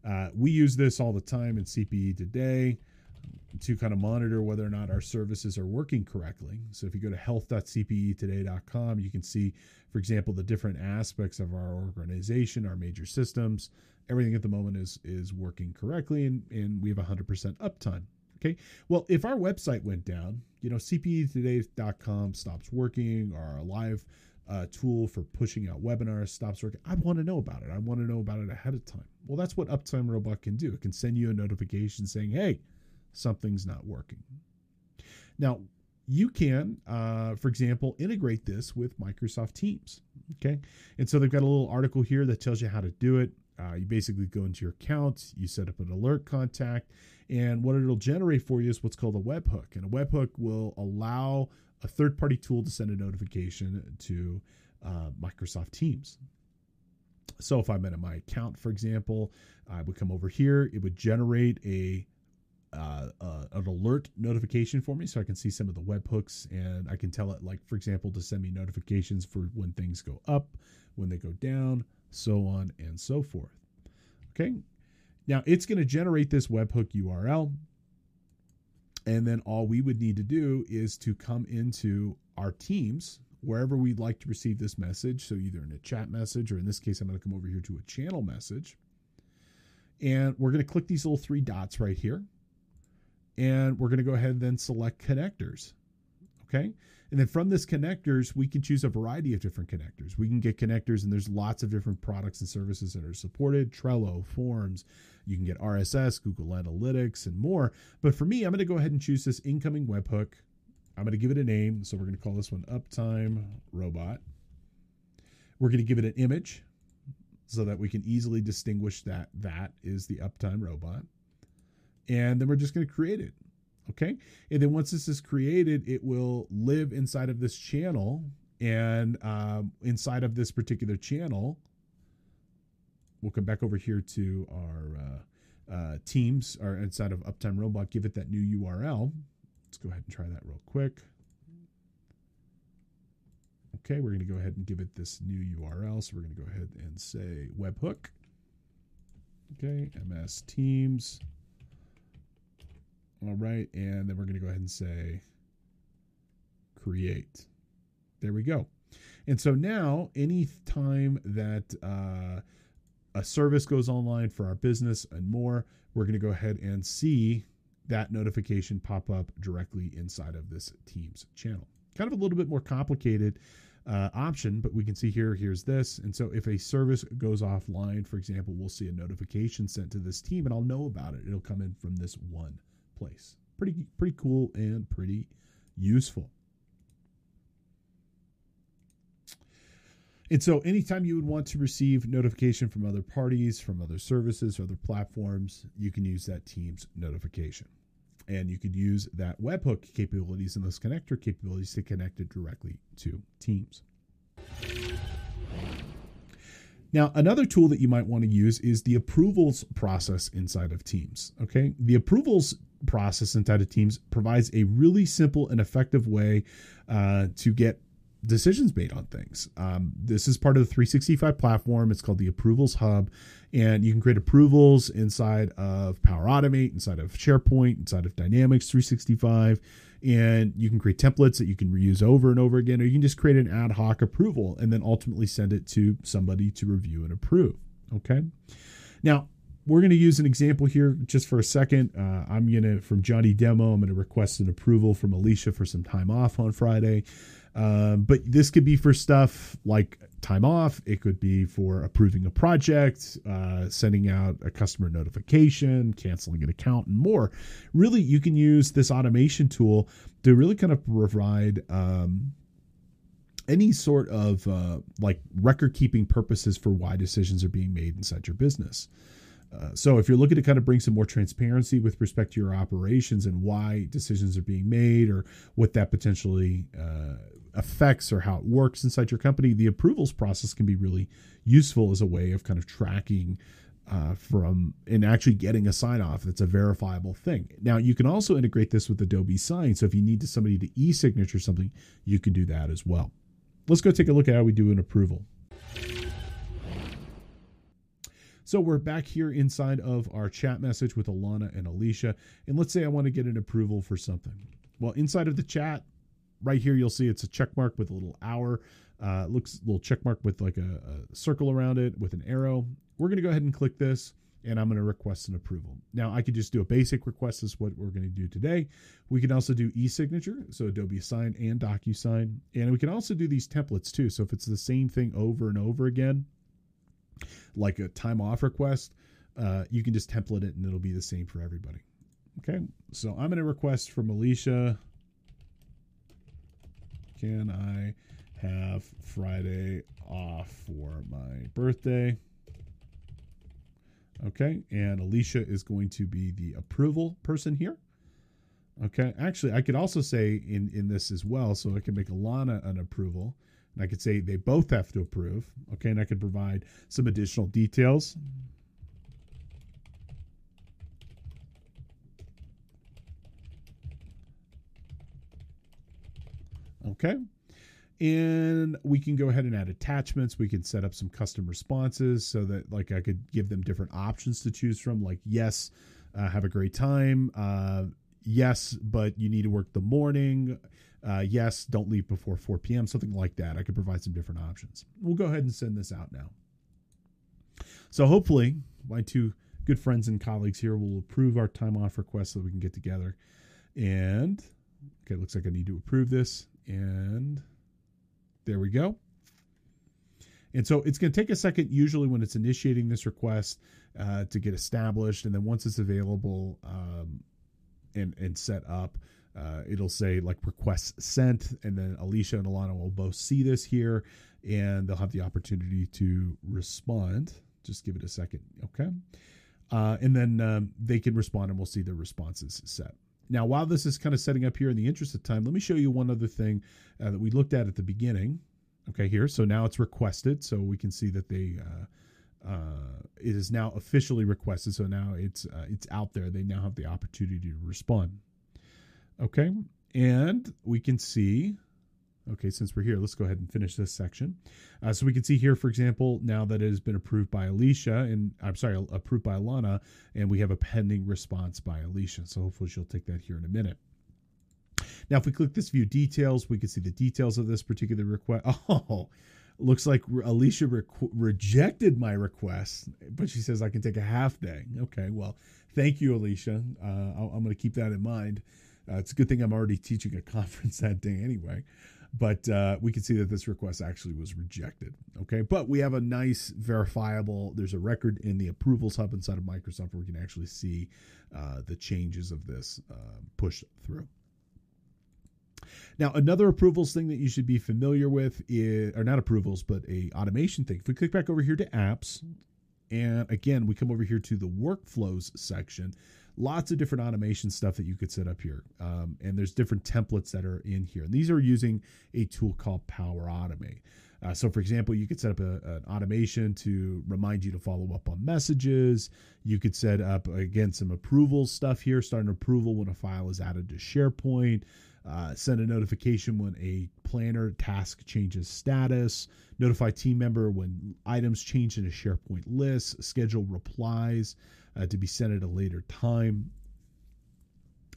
Uh, we use this all the time in CPE today to kind of monitor whether or not our services are working correctly. So if you go to health.cpetoday.com, you can see, for example, the different aspects of our organization, our major systems. Everything at the moment is is working correctly, and, and we have 100% uptime. Okay. Well, if our website went down, you know, cpetoday.com stops working, or our live uh, tool for pushing out webinars stops working, I want to know about it. I want to know about it ahead of time. Well, that's what Uptime Robot can do. It can send you a notification saying, hey, something's not working. Now, you can, uh, for example, integrate this with Microsoft Teams. Okay. And so they've got a little article here that tells you how to do it. Uh, you basically go into your account, you set up an alert contact, and what it'll generate for you is what's called a webhook. And a webhook will allow a third party tool to send a notification to uh, Microsoft Teams. So if I'm in my account, for example, I would come over here. It would generate a uh, uh, an alert notification for me, so I can see some of the webhooks, and I can tell it, like for example, to send me notifications for when things go up, when they go down, so on and so forth. Okay, now it's going to generate this webhook URL, and then all we would need to do is to come into our Teams wherever we'd like to receive this message. So either in a chat message, or in this case, I'm going to come over here to a channel message. And we're going to click these little three dots right here. And we're going to go ahead and then select connectors. Okay. And then from this connectors, we can choose a variety of different connectors. We can get connectors, and there's lots of different products and services that are supported Trello, Forms. You can get RSS, Google Analytics, and more. But for me, I'm going to go ahead and choose this incoming webhook I'm going to give it a name. So we're going to call this one Uptime Robot. We're going to give it an image so that we can easily distinguish that that is the Uptime Robot. And then we're just going to create it. Okay. And then once this is created, it will live inside of this channel. And um, inside of this particular channel, we'll come back over here to our uh, uh, teams or inside of Uptime Robot, give it that new URL. Let's go ahead and try that real quick. Okay, we're going to go ahead and give it this new URL. So we're going to go ahead and say webhook. Okay, MS Teams. All right, and then we're going to go ahead and say create. There we go. And so now, any time that uh, a service goes online for our business and more, we're going to go ahead and see that notification pop up directly inside of this Teams channel. Kind of a little bit more complicated uh, option, but we can see here, here's this. And so if a service goes offline, for example, we'll see a notification sent to this team and I'll know about it. It'll come in from this one place. Pretty, pretty cool and pretty useful. And so, anytime you would want to receive notification from other parties, from other services, other platforms, you can use that Teams notification and you could use that webhook capabilities and those connector capabilities to connect it directly to Teams. Now, another tool that you might want to use is the approvals process inside of Teams. Okay. The approvals process inside of Teams provides a really simple and effective way uh, to get decisions made on things. Um, this is part of the 365 platform. It's called the Approvals Hub, and you can create approvals inside of Power Automate, inside of SharePoint, inside of Dynamics 365, and you can create templates that you can reuse over and over again, or you can just create an ad hoc approval and then ultimately send it to somebody to review and approve. Okay. Now, we're going to use an example here just for a second. Uh, I'm going to, from Johnny Demo, I'm going to request an approval from Alicia for some time off on Friday. Um, but this could be for stuff like time off. It could be for approving a project, uh, sending out a customer notification, canceling an account, and more. Really, you can use this automation tool to really kind of provide um, any sort of uh, like record keeping purposes for why decisions are being made inside your business. Uh, so if you're looking to kind of bring some more transparency with respect to your operations and why decisions are being made or what that potentially uh, affects or how it works inside your company, the approvals process can be really useful as a way of kind of tracking uh, from and actually getting a sign off that's a verifiable thing. Now you can also integrate this with Adobe Sign. So if you need somebody to e-signature something, you can do that as well. Let's go take a look at how we do an approval. So we're back here inside of our chat message with Alana and Alicia. And let's say I want to get an approval for something. Well, inside of the chat, right here, you'll see it's a check mark with a little hour. Uh, looks a little check mark with like a, a circle around it with an arrow. We're going to go ahead and click this and I'm going to request an approval. Now, I could just do a basic request, is what we're going to do today. We can also do e signature, so Adobe Sign and DocuSign. And we can also do these templates too. So if it's the same thing over and over again, like a time off request, uh, you can just template it and it'll be the same for everybody. Okay, so I'm going to request from Alicia. Can I have Friday off for my birthday? Okay, and Alicia is going to be the approval person here. Okay, actually, I could also say in in this as well. So I can make Alana an approval, and I could say they both have to approve. Okay, and I could provide some additional details. Okay. And we can go ahead and add attachments. We can set up some custom responses so that, like, I could give them different options to choose from, like, yes, uh, have a great time. Uh, yes, but you need to work the morning. Uh, yes, don't leave before 4 p.m., something like that. I could provide some different options. We'll go ahead and send this out now. So hopefully, my two good friends and colleagues here will approve our time off request so we can get together. And okay, looks like I need to approve this. And there we go. And so it's going to take a second, usually when it's initiating this request, uh, to get established. And then once it's available um, and, and set up, uh, it'll say like request sent. And then Alicia and Alana will both see this here and they'll have the opportunity to respond. Just give it a second. Okay. Uh, and then um, they can respond and we'll see their responses set. Now, while this is kind of setting up here in the interest of time, let me show you one other thing uh, that we looked at at the beginning. Okay, here. So now it's requested. So we can see that they uh, uh, it is now officially requested. So now it's uh, it's out there. They now have the opportunity to respond. Okay, and we can see Okay, since we're here, let's go ahead and finish this section. Uh, so we can see here, for example, now that it has been approved by Alicia, and I'm sorry, approved by Alana, and we have a pending response by Alicia. So hopefully she'll take that here in a minute. Now, if we click this view details, we can see the details of this particular request. Oh, looks like Alicia re- rejected my request, but she says I can take a half day. Okay, well, thank you, Alicia. Uh, I'm going to keep that in mind. Uh, it's a good thing I'm already teaching a conference that day anyway but uh, we can see that this request actually was rejected. Okay, but we have a nice verifiable. There's a record in the approvals hub inside of Microsoft where we can actually see uh, the changes of this uh, pushed through. Now, another approvals thing that you should be familiar with is, or not approvals, but a automation thing. If we click back over here to apps, and again, we come over here to the workflows section lots of different automation stuff that you could set up here. Um, and there's different templates that are in here. And these are using a tool called Power Automate. Uh, so, for example, you could set up a, an automation to remind you to follow up on messages. You could set up, again, some approval stuff here, start an approval when a file is added to SharePoint, uh, send a notification when a planner task changes status, notify team member when items change in a SharePoint list, schedule replies uh, to be sent at a later time.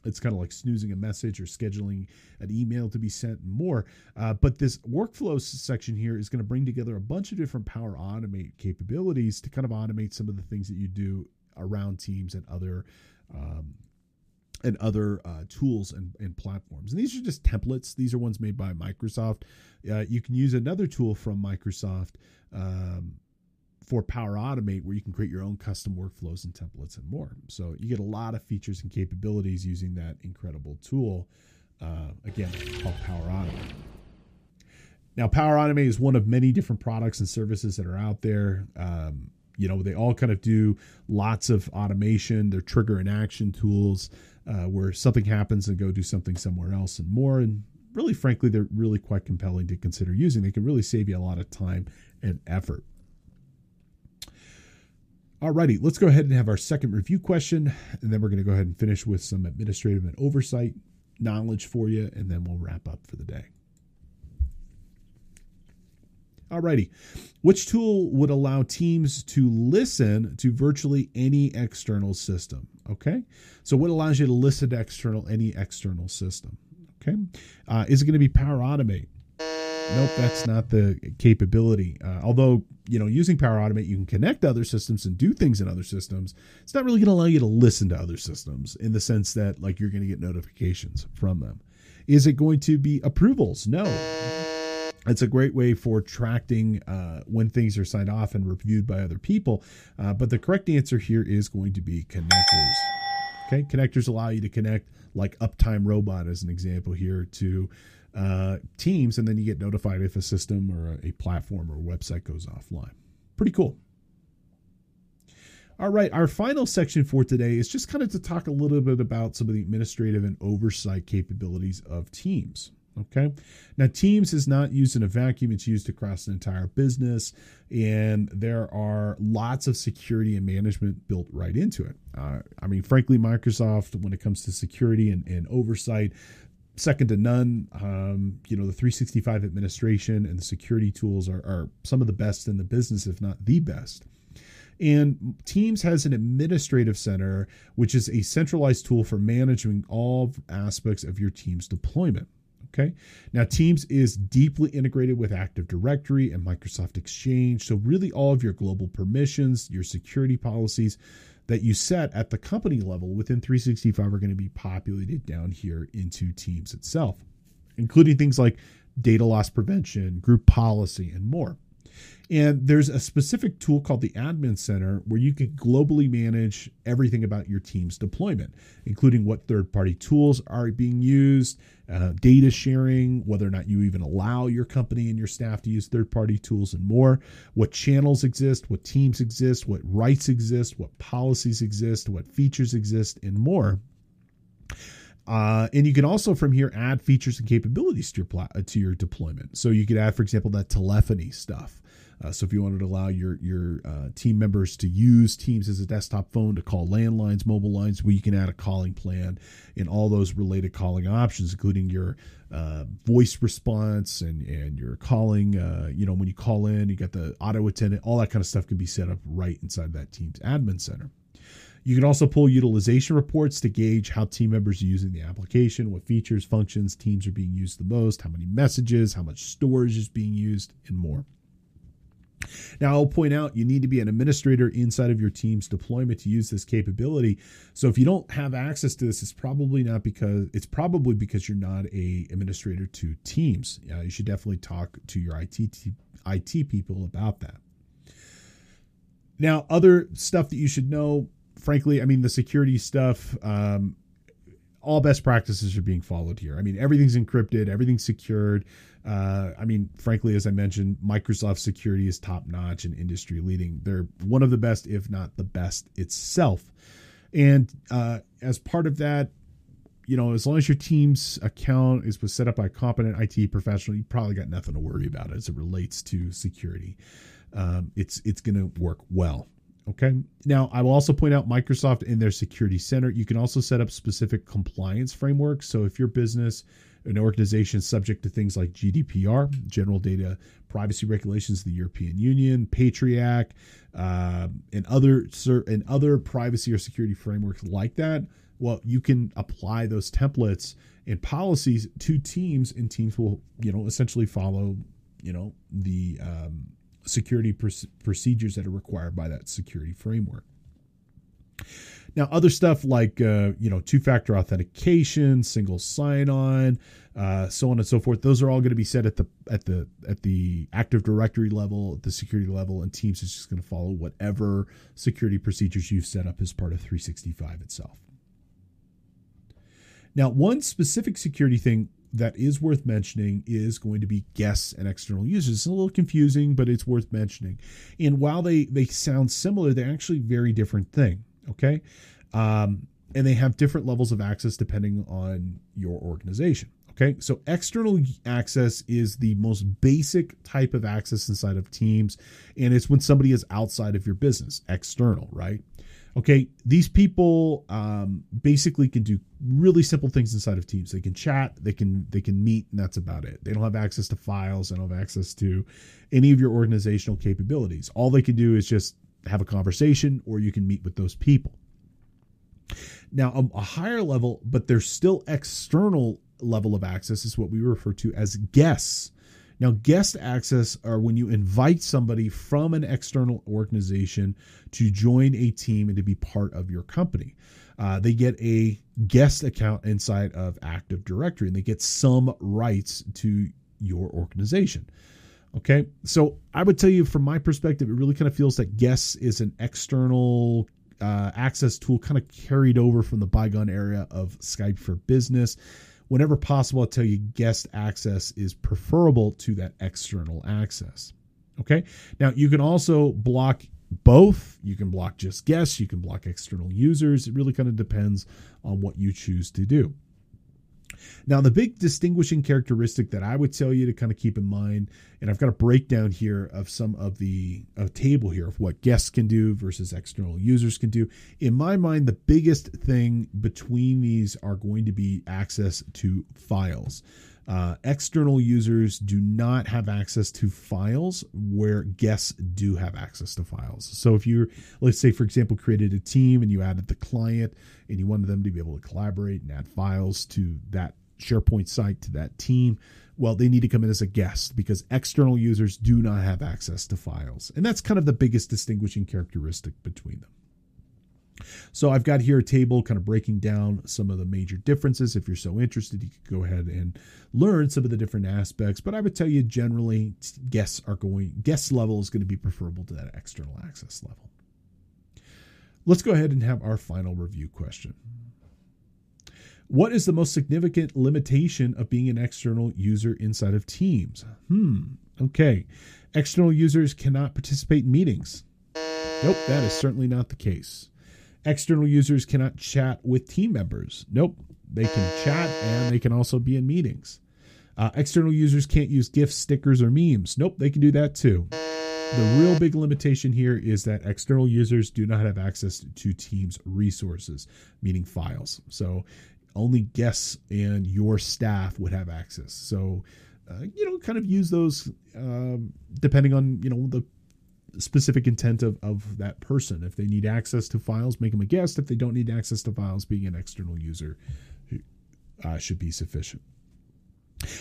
It's kind of like snoozing a message or scheduling an email to be sent and more. Uh, but this workflow section here is going to bring together a bunch of different Power Automate capabilities to kind of automate some of the things that you do around Teams and other um, and other uh, tools and, and, platforms. And these are just templates. These are ones made by Microsoft. Uh, you can use another tool from Microsoft um, for Power Automate, where you can create your own custom workflows and templates and more. So you get a lot of features and capabilities using that incredible tool. Uh, again, called Power Automate. Now, Power Automate is one of many different products and services that are out there. Um, you know, they all kind of do lots of automation. They're trigger and action tools uh, where something happens and go do something somewhere else and more. And really, frankly, they're really quite compelling to consider using. They can really save you a lot of time and effort. Alrighty, let's go ahead and have our second review question, and then we're going to go ahead and finish with some administrative and oversight knowledge for you, and then we'll wrap up for the day. Alrighty, which tool would allow teams to listen to virtually any external system? Okay, so what allows you to listen to external any external system? Okay, uh, is it going to be Power Automate? Nope, that's not the capability. Uh, although, you know, using Power Automate, you can connect other systems and do things in other systems. It's not really going to allow you to listen to other systems in the sense that, like, you're going to get notifications from them. Is it going to be approvals? No. It's a great way for tracking uh, when things are signed off and reviewed by other people. Uh, but the correct answer here is going to be connectors. Okay, connectors allow you to connect, like Uptime Robot, as an example here, to uh, Teams, and then you get notified if a system or a, a platform or a website goes offline. Pretty cool. All right, our final section for today is just kind of to talk a little bit about some of the administrative and oversight capabilities of Teams. Okay. Now, Teams is not used in a vacuum, it's used across an entire business, and there are lots of security and management built right into it. Uh, I mean, frankly, Microsoft, when it comes to security and, and oversight, second to none. Um, you know, the 365 administration and the security tools are, are some of the best in the business, if not the best. And Teams has an administrative center, which is a centralized tool for managing all aspects of your team's deployment. Okay. Now, Teams is deeply integrated with Active Directory and Microsoft Exchange. So, really, all of your global permissions, your security policies that you set at the company level within 365 are going to be populated down here into Teams itself, including things like data loss prevention, group policy, and more. And there's a specific tool called the Admin Center where you can globally manage everything about your team's deployment, including what third party tools are being used, uh, data sharing, whether or not you even allow your company and your staff to use third party tools, and more. What channels exist, what teams exist, what rights exist, what policies exist, what features exist, and more. Uh, and you can also from here add features and capabilities to your pla- to your deployment. So you could add, for example, that telephony stuff. Uh, so if you wanted to allow your your uh, team members to use Teams as a desktop phone to call landlines, mobile lines, well, you can add a calling plan and all those related calling options, including your uh, voice response and and your calling. Uh, you know, when you call in, you got the auto attendant, all that kind of stuff can be set up right inside that Teams admin center. You can also pull utilization reports to gauge how team members are using the application, what features, functions, teams are being used the most, how many messages, how much storage is being used, and more. Now, I'll point out you need to be an administrator inside of your team's deployment to use this capability. So if you don't have access to this, it's probably not because it's probably because you're not a administrator to Teams. Yeah, you should definitely talk to your IT IT people about that. Now, other stuff that you should know, frankly, I mean the security stuff. Um, all best practices are being followed here. I mean, everything's encrypted, everything's secured. Uh, I mean, frankly, as I mentioned, Microsoft security is top notch and industry leading. They're one of the best, if not the best itself. And uh, as part of that, you know, as long as your team's account is was set up by a competent IT professional, you probably got nothing to worry about as it relates to security. Um, it's it's going to work well. Okay. Now, I will also point out Microsoft in their security center. You can also set up specific compliance frameworks. So if your business an organization subject to things like GDPR, General Data Privacy Regulations of the European Union, Patriot, uh, and other and other privacy or security frameworks like that. Well, you can apply those templates and policies to teams, and teams will, you know, essentially follow, you know, the um, security pr- procedures that are required by that security framework. Now, other stuff like uh, you know two-factor authentication, single sign-on, uh, so on and so forth. Those are all going to be set at the at the at the Active Directory level, at the security level, and Teams is just going to follow whatever security procedures you've set up as part of 365 itself. Now, one specific security thing that is worth mentioning is going to be guests and external users. It's a little confusing, but it's worth mentioning. And while they they sound similar, they're actually very different thing. Okay. Um, and they have different levels of access depending on your organization. Okay, so external access is the most basic type of access inside of Teams, and it's when somebody is outside of your business, external, right? Okay, these people um, basically can do really simple things inside of Teams. They can chat, they can they can meet, and that's about it. They don't have access to files, they don't have access to any of your organizational capabilities. All they can do is just have a conversation, or you can meet with those people. Now, a, a higher level, but they're still external level of access is what we refer to as guests. Now, guest access are when you invite somebody from an external organization to join a team and to be part of your company. Uh, they get a guest account inside of Active Directory and they get some rights to your organization. Okay, so I would tell you from my perspective, it really kind of feels that guests is an external uh, access tool kind of carried over from the bygone era of Skype for Business. Whenever possible, tell you guest access is preferable to that external access. Okay. Now, you can also block both. You can block just guests. You can block external users. It really kind of depends on what you choose to do. Now, the big distinguishing characteristic that I would tell you to kind of keep in mind, and I've got a breakdown here of some of the a table here of what guests can do versus external users can do. In my mind, the biggest thing between these are going to be access to files. Uh, external users do not have access to files where guests do have access to files. So if you, let's say, for example, created a team and you added the client and you wanted them to be able to collaborate and add files to that SharePoint site, to that team, well, they need to come in as a guest because external users do not have access to files. And that's kind of the biggest distinguishing characteristic between them. So I've got here a table kind of breaking down some of the major differences. If you're so interested, you could go ahead and learn some of the different aspects. But I would tell you generally guests are going guest level is going to be preferable to that external access level. Let's go ahead and have our final review question. What is the most significant limitation of being an external user inside of Teams? Hmm. Okay. External users cannot participate in meetings. Nope, that is certainly not the case. External users cannot chat with team members. Nope. They can chat and they can also be in meetings. Uh, external users can't use GIFs, stickers, or memes. Nope, they can do that too. The real big limitation here is that external users do not have access to Teams resources, meaning files. So only guests and your staff would have access. So, uh, you know, kind of use those um, depending on, you know, the specific intent of, of that person. If they need access to files, make them a guest. If they don't need access to files, being an external user uh, should be sufficient.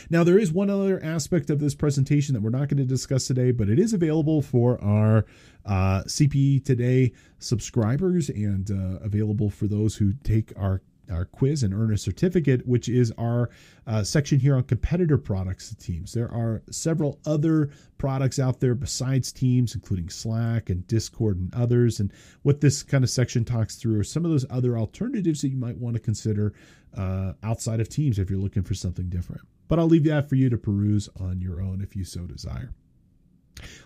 Now, there is one other aspect of this presentation that we're not going to discuss today, but it is available for our uh, CPE Today subscribers and uh, available for those who take our our quiz and earn a certificate, which is our uh, section here on competitor products to Teams. There are several other products out there besides Teams, including Slack and Discord and others. And what this kind of section talks through are some of those other alternatives that you might want to consider uh, outside of Teams if you're looking for something different. But I'll leave that for you to peruse on your own if you so desire.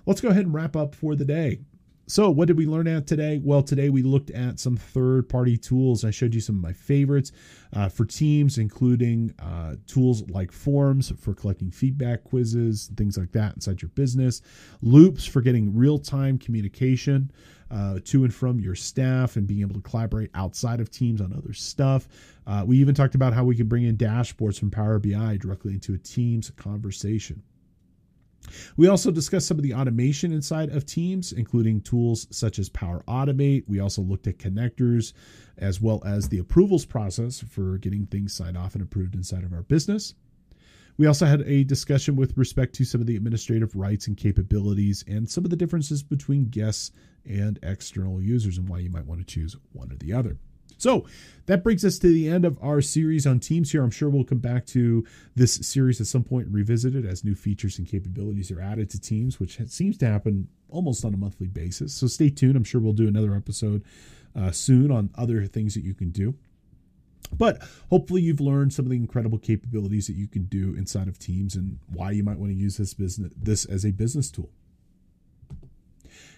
Let's go ahead and wrap up for the day. So, what did we learn at today? Well, today we looked at some third party tools. I showed you some of my favorites uh, for teams, including uh, tools like Forms for collecting feedback, quizzes, things like that inside your business, Loops for getting real time communication uh, to and from your staff and being able to collaborate outside of teams on other stuff. Uh, we even talked about how we can bring in dashboards from Power BI directly into a Teams conversation. We also discussed some of the automation inside of Teams, including tools such as Power Automate. We also looked at connectors as well as the approvals process for getting things signed off and approved inside of our business. We also had a discussion with respect to some of the administrative rights and capabilities and some of the differences between guests and external users and why you might want to choose one or the other. So that brings us to the end of our series on Teams here. I'm sure we'll come back to this series at some point and revisit it as new features and capabilities are added to Teams, which seems to happen almost on a monthly basis. So stay tuned. I'm sure we'll do another episode uh, soon on other things that you can do. But hopefully, you've learned some of the incredible capabilities that you can do inside of Teams and why you might want to use this business this as a business tool.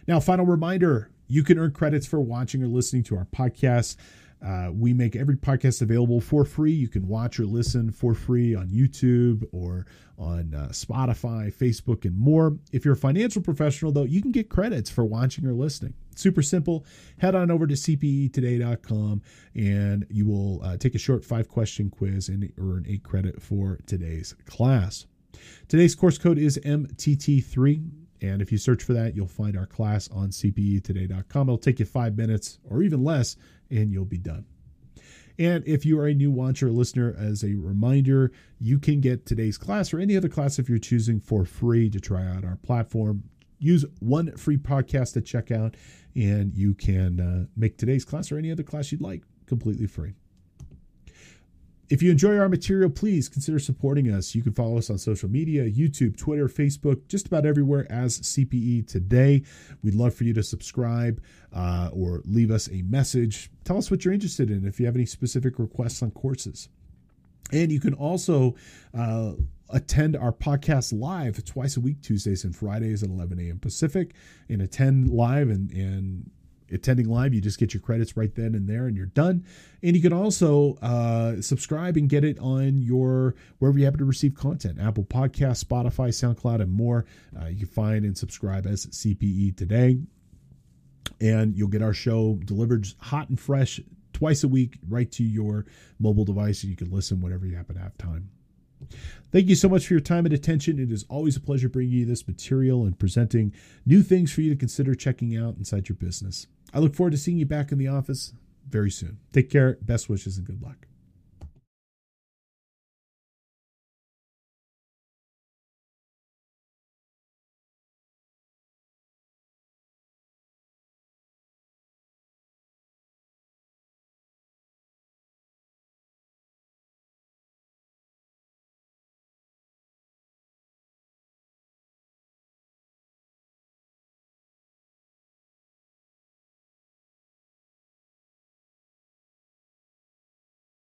Now, final reminder: you can earn credits for watching or listening to our podcast. Uh, we make every podcast available for free. You can watch or listen for free on YouTube or on uh, Spotify, Facebook, and more. If you're a financial professional, though, you can get credits for watching or listening. Super simple. Head on over to cpetoday.com and you will uh, take a short five question quiz and earn a credit for today's class. Today's course code is MTT3. And if you search for that, you'll find our class on cpetoday.com. It'll take you five minutes or even less and you'll be done. And if you are a new watcher or listener, as a reminder, you can get today's class or any other class if you're choosing for free to try out our platform. Use one free podcast to check out, and you can uh, make today's class or any other class you'd like completely free. If you enjoy our material, please consider supporting us. You can follow us on social media YouTube, Twitter, Facebook, just about everywhere as CPE Today. We'd love for you to subscribe uh, or leave us a message. Tell us what you're interested in if you have any specific requests on courses. And you can also uh, attend our podcast live twice a week, Tuesdays and Fridays at 11 a.m. Pacific, and attend live and, and attending live, you just get your credits right then and there, and you're done. And you can also uh, subscribe and get it on your wherever you happen to receive content: Apple Podcast, Spotify, SoundCloud, and more. Uh, you can find and subscribe as CPE today, and you'll get our show delivered hot and fresh twice a week right to your mobile device, and you can listen whenever you happen to have time. Thank you so much for your time and attention. It is always a pleasure bringing you this material and presenting new things for you to consider checking out inside your business. I look forward to seeing you back in the office very soon. Take care, best wishes, and good luck.